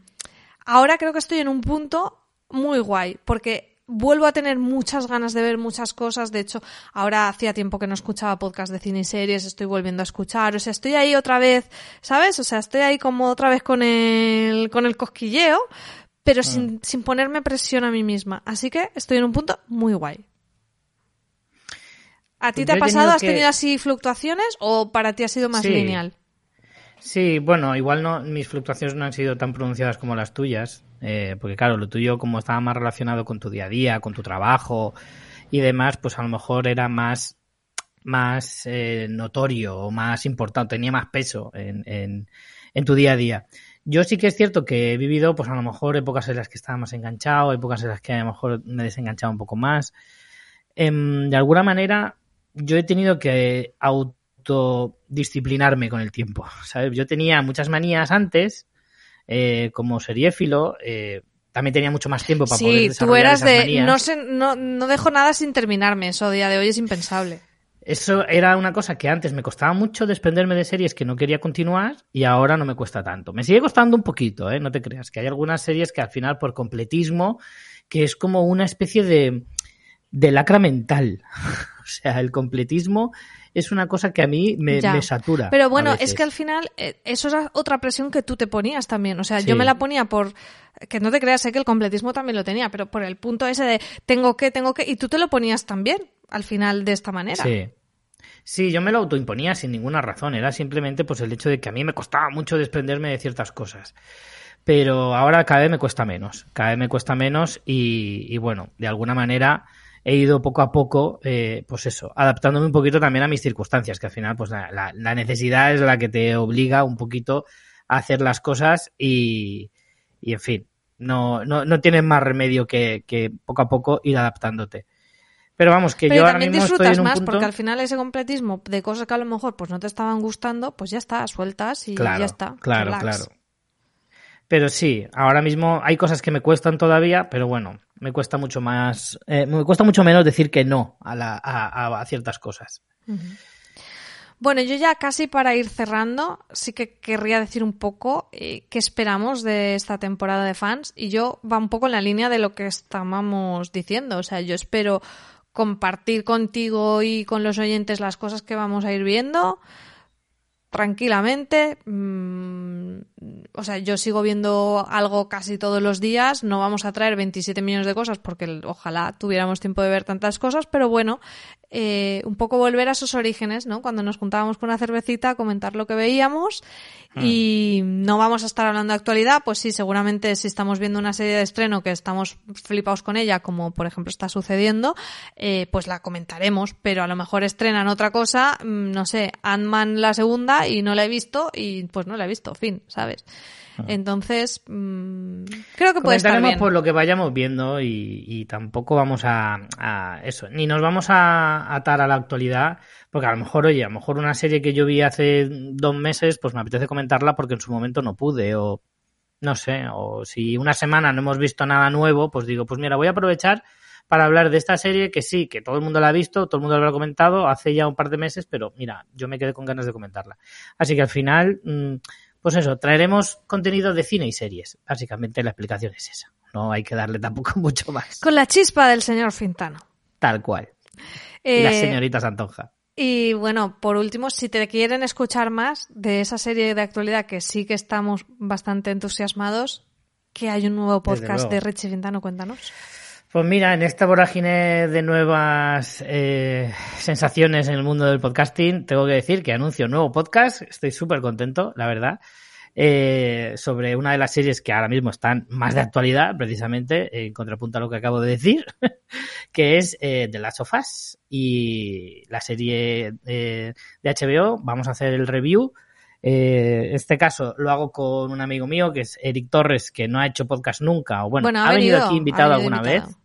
ahora creo que estoy en un punto muy guay, porque vuelvo a tener muchas ganas de ver muchas cosas. De hecho, ahora hacía tiempo que no escuchaba podcast de cine y series, estoy volviendo a escuchar. O sea, estoy ahí otra vez, ¿sabes? O sea, estoy ahí como otra vez con el, con el cosquilleo, pero
Ah.
sin, sin ponerme presión a mí misma. Así que estoy en un punto muy guay. ¿A ti
Pues
te ha
yo
pasado?
tenido
¿Has
que-
tenido así fluctuaciones o para ti ha sido más
Sí.
lineal?
Sí, bueno, igual no, mis fluctuaciones no han sido tan pronunciadas como las tuyas, eh, porque claro, lo tuyo como estaba más relacionado con tu día a día, con tu trabajo y demás, pues a lo mejor era más, más eh, notorio o más importante, tenía más peso en, en, en tu día a día. Yo sí que es cierto que he vivido, pues a lo mejor épocas en las que estaba más enganchado, épocas en las que a lo mejor me he desenganchado un poco más. Em, de alguna manera, yo he tenido que autodisciplinarme con el tiempo, ¿sabes? Yo tenía muchas manías antes, eh, como seriéfilo, eh, también tenía mucho más tiempo para poder
Sí, tú
desarrollar
eras
esas
de
manías.
no, sé, no, no dejo nada sin terminarme. Eso a día de hoy es impensable.
Eso era una cosa que antes me costaba mucho desprenderme de series que no quería continuar y ahora no me cuesta tanto. Me sigue costando un poquito, ¿eh? no te creas, que hay algunas series que al final por completismo, que es como una especie de, de lacra mental. o sea, el completismo es una cosa que a mí me, me satura.
Pero bueno, es que al final eh, eso era otra presión que tú te ponías también. O sea,
Sí.
yo me la ponía por que no te creas, sé que el completismo también lo tenía, pero por el punto ese de tengo que, tengo que, y tú te lo ponías también al final de esta manera.
Sí. Sí, yo me lo autoimponía sin ninguna razón. Era simplemente pues el hecho de que a mí me costaba mucho desprenderme de ciertas cosas. Pero ahora cada vez me cuesta menos. Cada vez me cuesta menos y, y bueno, de alguna manera he ido poco a poco, eh, pues eso, adaptándome un poquito también a mis circunstancias, que al final pues la, la- la necesidad es la que te obliga un poquito a hacer las cosas y, y en fin, no, no, no tienes más remedio que, que poco a poco ir adaptándote. Pero vamos, que
Pero
yo ahora
también
mismo estoy
disfrutas
en un
más
punto...
porque al final ese completismo de cosas que a lo mejor pues no te estaban gustando, pues ya está, sueltas y
Claro,
ya está.
claro,
relax.
claro. Pero sí, ahora mismo hay cosas que me cuestan todavía, pero bueno, me cuesta mucho más, eh, me cuesta mucho menos decir que no a, la, a, a- ciertas cosas.
Bueno, yo ya casi para ir cerrando, sí que querría decir un poco eh, qué esperamos de esta temporada de fans y yo va un poco en la línea de lo que estábamos diciendo. O sea, yo espero compartir contigo y con los oyentes las cosas que vamos a ir viendo tranquilamente. Mm, o sea, yo sigo viendo algo casi todos los días. No vamos a traer 27 millones de cosas porque ojalá tuviéramos tiempo de ver tantas cosas, pero bueno, eh, un poco volver a esos orígenes, ¿no? Cuando nos juntábamos con una cervecita, comentar lo que veíamos y no vamos a estar hablando de actualidad, pues sí, seguramente si estamos viendo una serie de estreno que estamos flipados con ella, como por ejemplo está sucediendo, eh, pues la comentaremos, pero a lo mejor estrenan otra cosa, mm, no sé, Ant-Man la segunda y no la he visto y pues no la he visto, fin, ¿sabes? Entonces, mm, creo que puede estar bien.
por lo que vayamos viendo y, y tampoco vamos a, a eso, ni nos vamos a atar a la actualidad, porque a lo mejor, oye, a lo mejor una serie que yo vi hace dos meses, pues me apetece comentarla porque en su momento no pude, o no sé, o si una semana no hemos visto nada nuevo, pues digo, pues mira, voy a aprovechar para hablar de esta serie que sí, que todo el mundo la ha visto, todo el mundo la ha comentado hace ya un par de meses, pero mira, yo me quedé con ganas de comentarla. Así que al final, mm, pues eso, traeremos contenido de cine y series. Básicamente la explicación es esa. No hay que darle tampoco mucho más.
Con la chispa del señor Fintano.
Tal cual. Y la
Eh,
señorita Santonja.
Y bueno, por último, si te quieren escuchar más de esa serie de actualidad que sí que estamos bastante entusiasmados, que hay un nuevo podcast de Richie Vintano, cuéntanos.
Pues mira, en esta vorágine de nuevas eh, sensaciones en el mundo del podcasting, tengo que decir que anuncio un nuevo podcast. Estoy súper contento, la verdad. eh, sobre una de las series que ahora mismo están más de actualidad, precisamente, en contrapunto a lo que acabo de decir, que es eh, The Last of Us y la serie eh, de HBO. Vamos a hacer el review. Eh, en este caso lo hago con un amigo mío que es Eric Torres, que no ha hecho podcast nunca, o bueno,
Bueno, ha
venido
venido,
aquí invitado
venido
alguna
invitado.
vez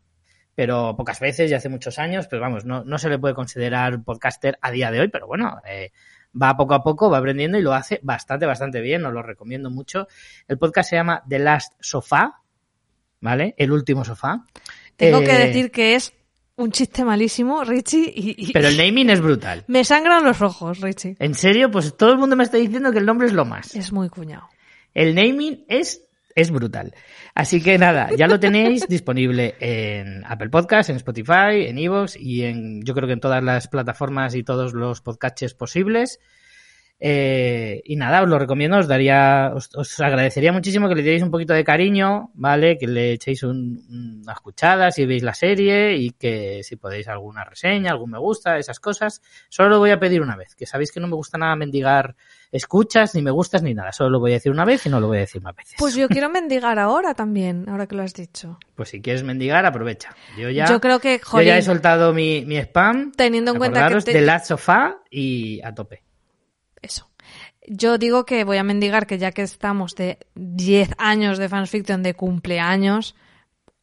pero pocas veces y hace muchos años, pero vamos, no, no se le puede considerar podcaster a día de hoy, pero bueno, eh, va poco a poco, va aprendiendo y lo hace bastante, bastante bien, os lo recomiendo mucho. El podcast se llama The Last Sofá, ¿vale? El último sofá.
Tengo
Eh,
que decir que es un chiste malísimo, Richie, y, y-
Pero el naming es brutal.
me sangran los ojos, Richie.
En serio, pues todo el mundo me está diciendo que el nombre es lo más.
Es muy cuñado.
El naming es, es brutal. Así que nada, ya lo tenéis disponible en Apple Podcasts, en Spotify, en Evox y en, yo creo que en todas las plataformas y todos los podcasts posibles. Eh, y nada, os lo recomiendo, os daría, os, os agradecería muchísimo que le dierais un poquito de cariño, ¿vale? Que le echéis un- una escuchada si veis la serie y que si podéis alguna reseña, algún me gusta, esas cosas. Solo lo voy a pedir una vez, que sabéis que no me gusta nada mendigar escuchas, ni me gustas, ni nada. Solo lo voy a decir una vez y no lo voy a decir más veces.
Pues yo quiero mendigar ahora también, ahora que lo has dicho.
Pues si quieres mendigar, aprovecha. Yo ya,
Yo creo que,
yo ya he soltado mi, mi spam.
Teniendo en cuenta que te-
de Last Sofá y a tope.
Yo digo que voy a mendigar que ya que estamos de 10 años de fanfiction de cumpleaños,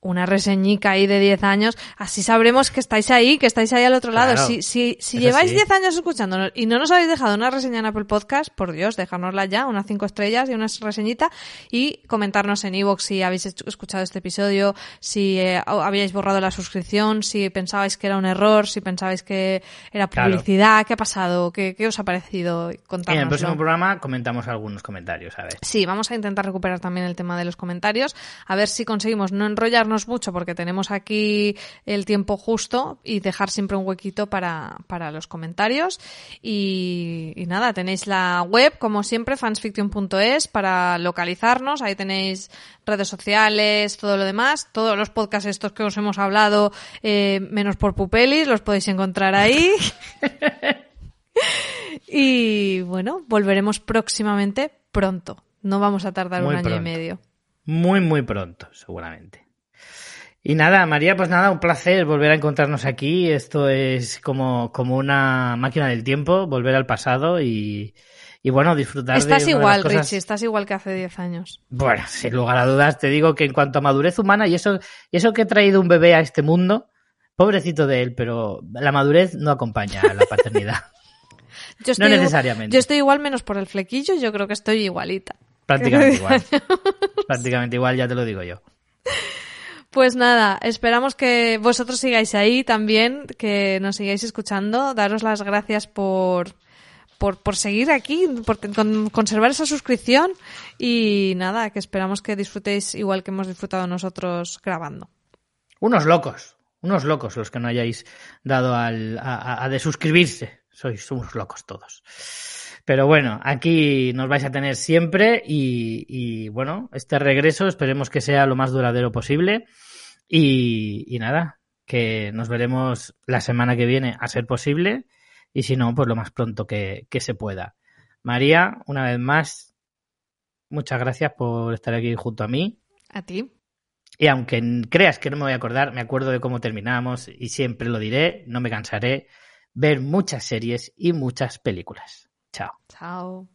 una reseñica ahí de 10 años, así sabremos que estáis ahí, que estáis ahí al otro lado. Si, si, si lleváis
sí.
10 años escuchándonos y no nos habéis dejado una reseña en Apple Podcast, por Dios, dejárnosla ya, unas 5 estrellas y una reseñita, y comentarnos en iVoox si habéis escu- escuchado este episodio, si eh, habíais borrado la suscripción, si pensabais que era un error, si pensabais que era
Claro.
publicidad, qué ha pasado, qué, qué os ha parecido,
En el
contárnoslo.
próximo programa comentamos algunos comentarios, a ver.
Sí, vamos a intentar recuperar también el tema de los comentarios, a ver si conseguimos no enrollarnos mucho porque tenemos aquí el tiempo justo y dejar siempre un huequito para, para los comentarios. Y, y nada, tenéis la web, como siempre, fansfiction.es para localizarnos, ahí tenéis redes sociales, todo lo demás, todos los podcasts estos que os hemos hablado, eh, menos por Pupelis, los podéis encontrar ahí. Y bueno, volveremos próximamente pronto. No vamos a tardar
Muy
un año y medio.
Muy, muy pronto, seguramente. Y nada, María, pues nada, un placer volver a encontrarnos aquí. Esto es como, como una máquina del tiempo, volver al pasado y, y bueno, disfrutar
Estás
de de
igual,
las cosas-
Richie, estás igual que hace 10 años.
Bueno, sin lugar a dudas, te digo que en cuanto a madurez humana y eso, y eso que he traído un bebé a este mundo, pobrecito de él, pero la madurez no acompaña a la paternidad.
Yo
No necesariamente.
Yo estoy igual menos por el flequillo, yo creo que estoy igualita.
Prácticamente igual. Prácticamente igual, ya te lo digo yo.
Pues nada, esperamos que vosotros sigáis ahí también, que nos sigáis escuchando. Daros las gracias por, por, seguir aquí, por conservar esa suscripción y nada, que esperamos que disfrutéis igual que hemos disfrutado nosotros grabando.
Unos locos, unos locos los que no hayáis dado al, a, a- de suscribirse. Sois unos locos todos. Pero bueno, aquí nos vais a tener siempre y, bueno, este regreso esperemos que sea lo más duradero posible. Y, y nada, que nos veremos la semana que viene a ser posible y si no, pues lo más pronto que, que se pueda. María, una vez más, muchas gracias por estar aquí junto a mí.
A ti.
Y aunque creas que no me voy a acordar, me acuerdo de cómo terminamos y siempre lo diré, no me cansaré, ver muchas series y muchas películas. Chao.
Chao.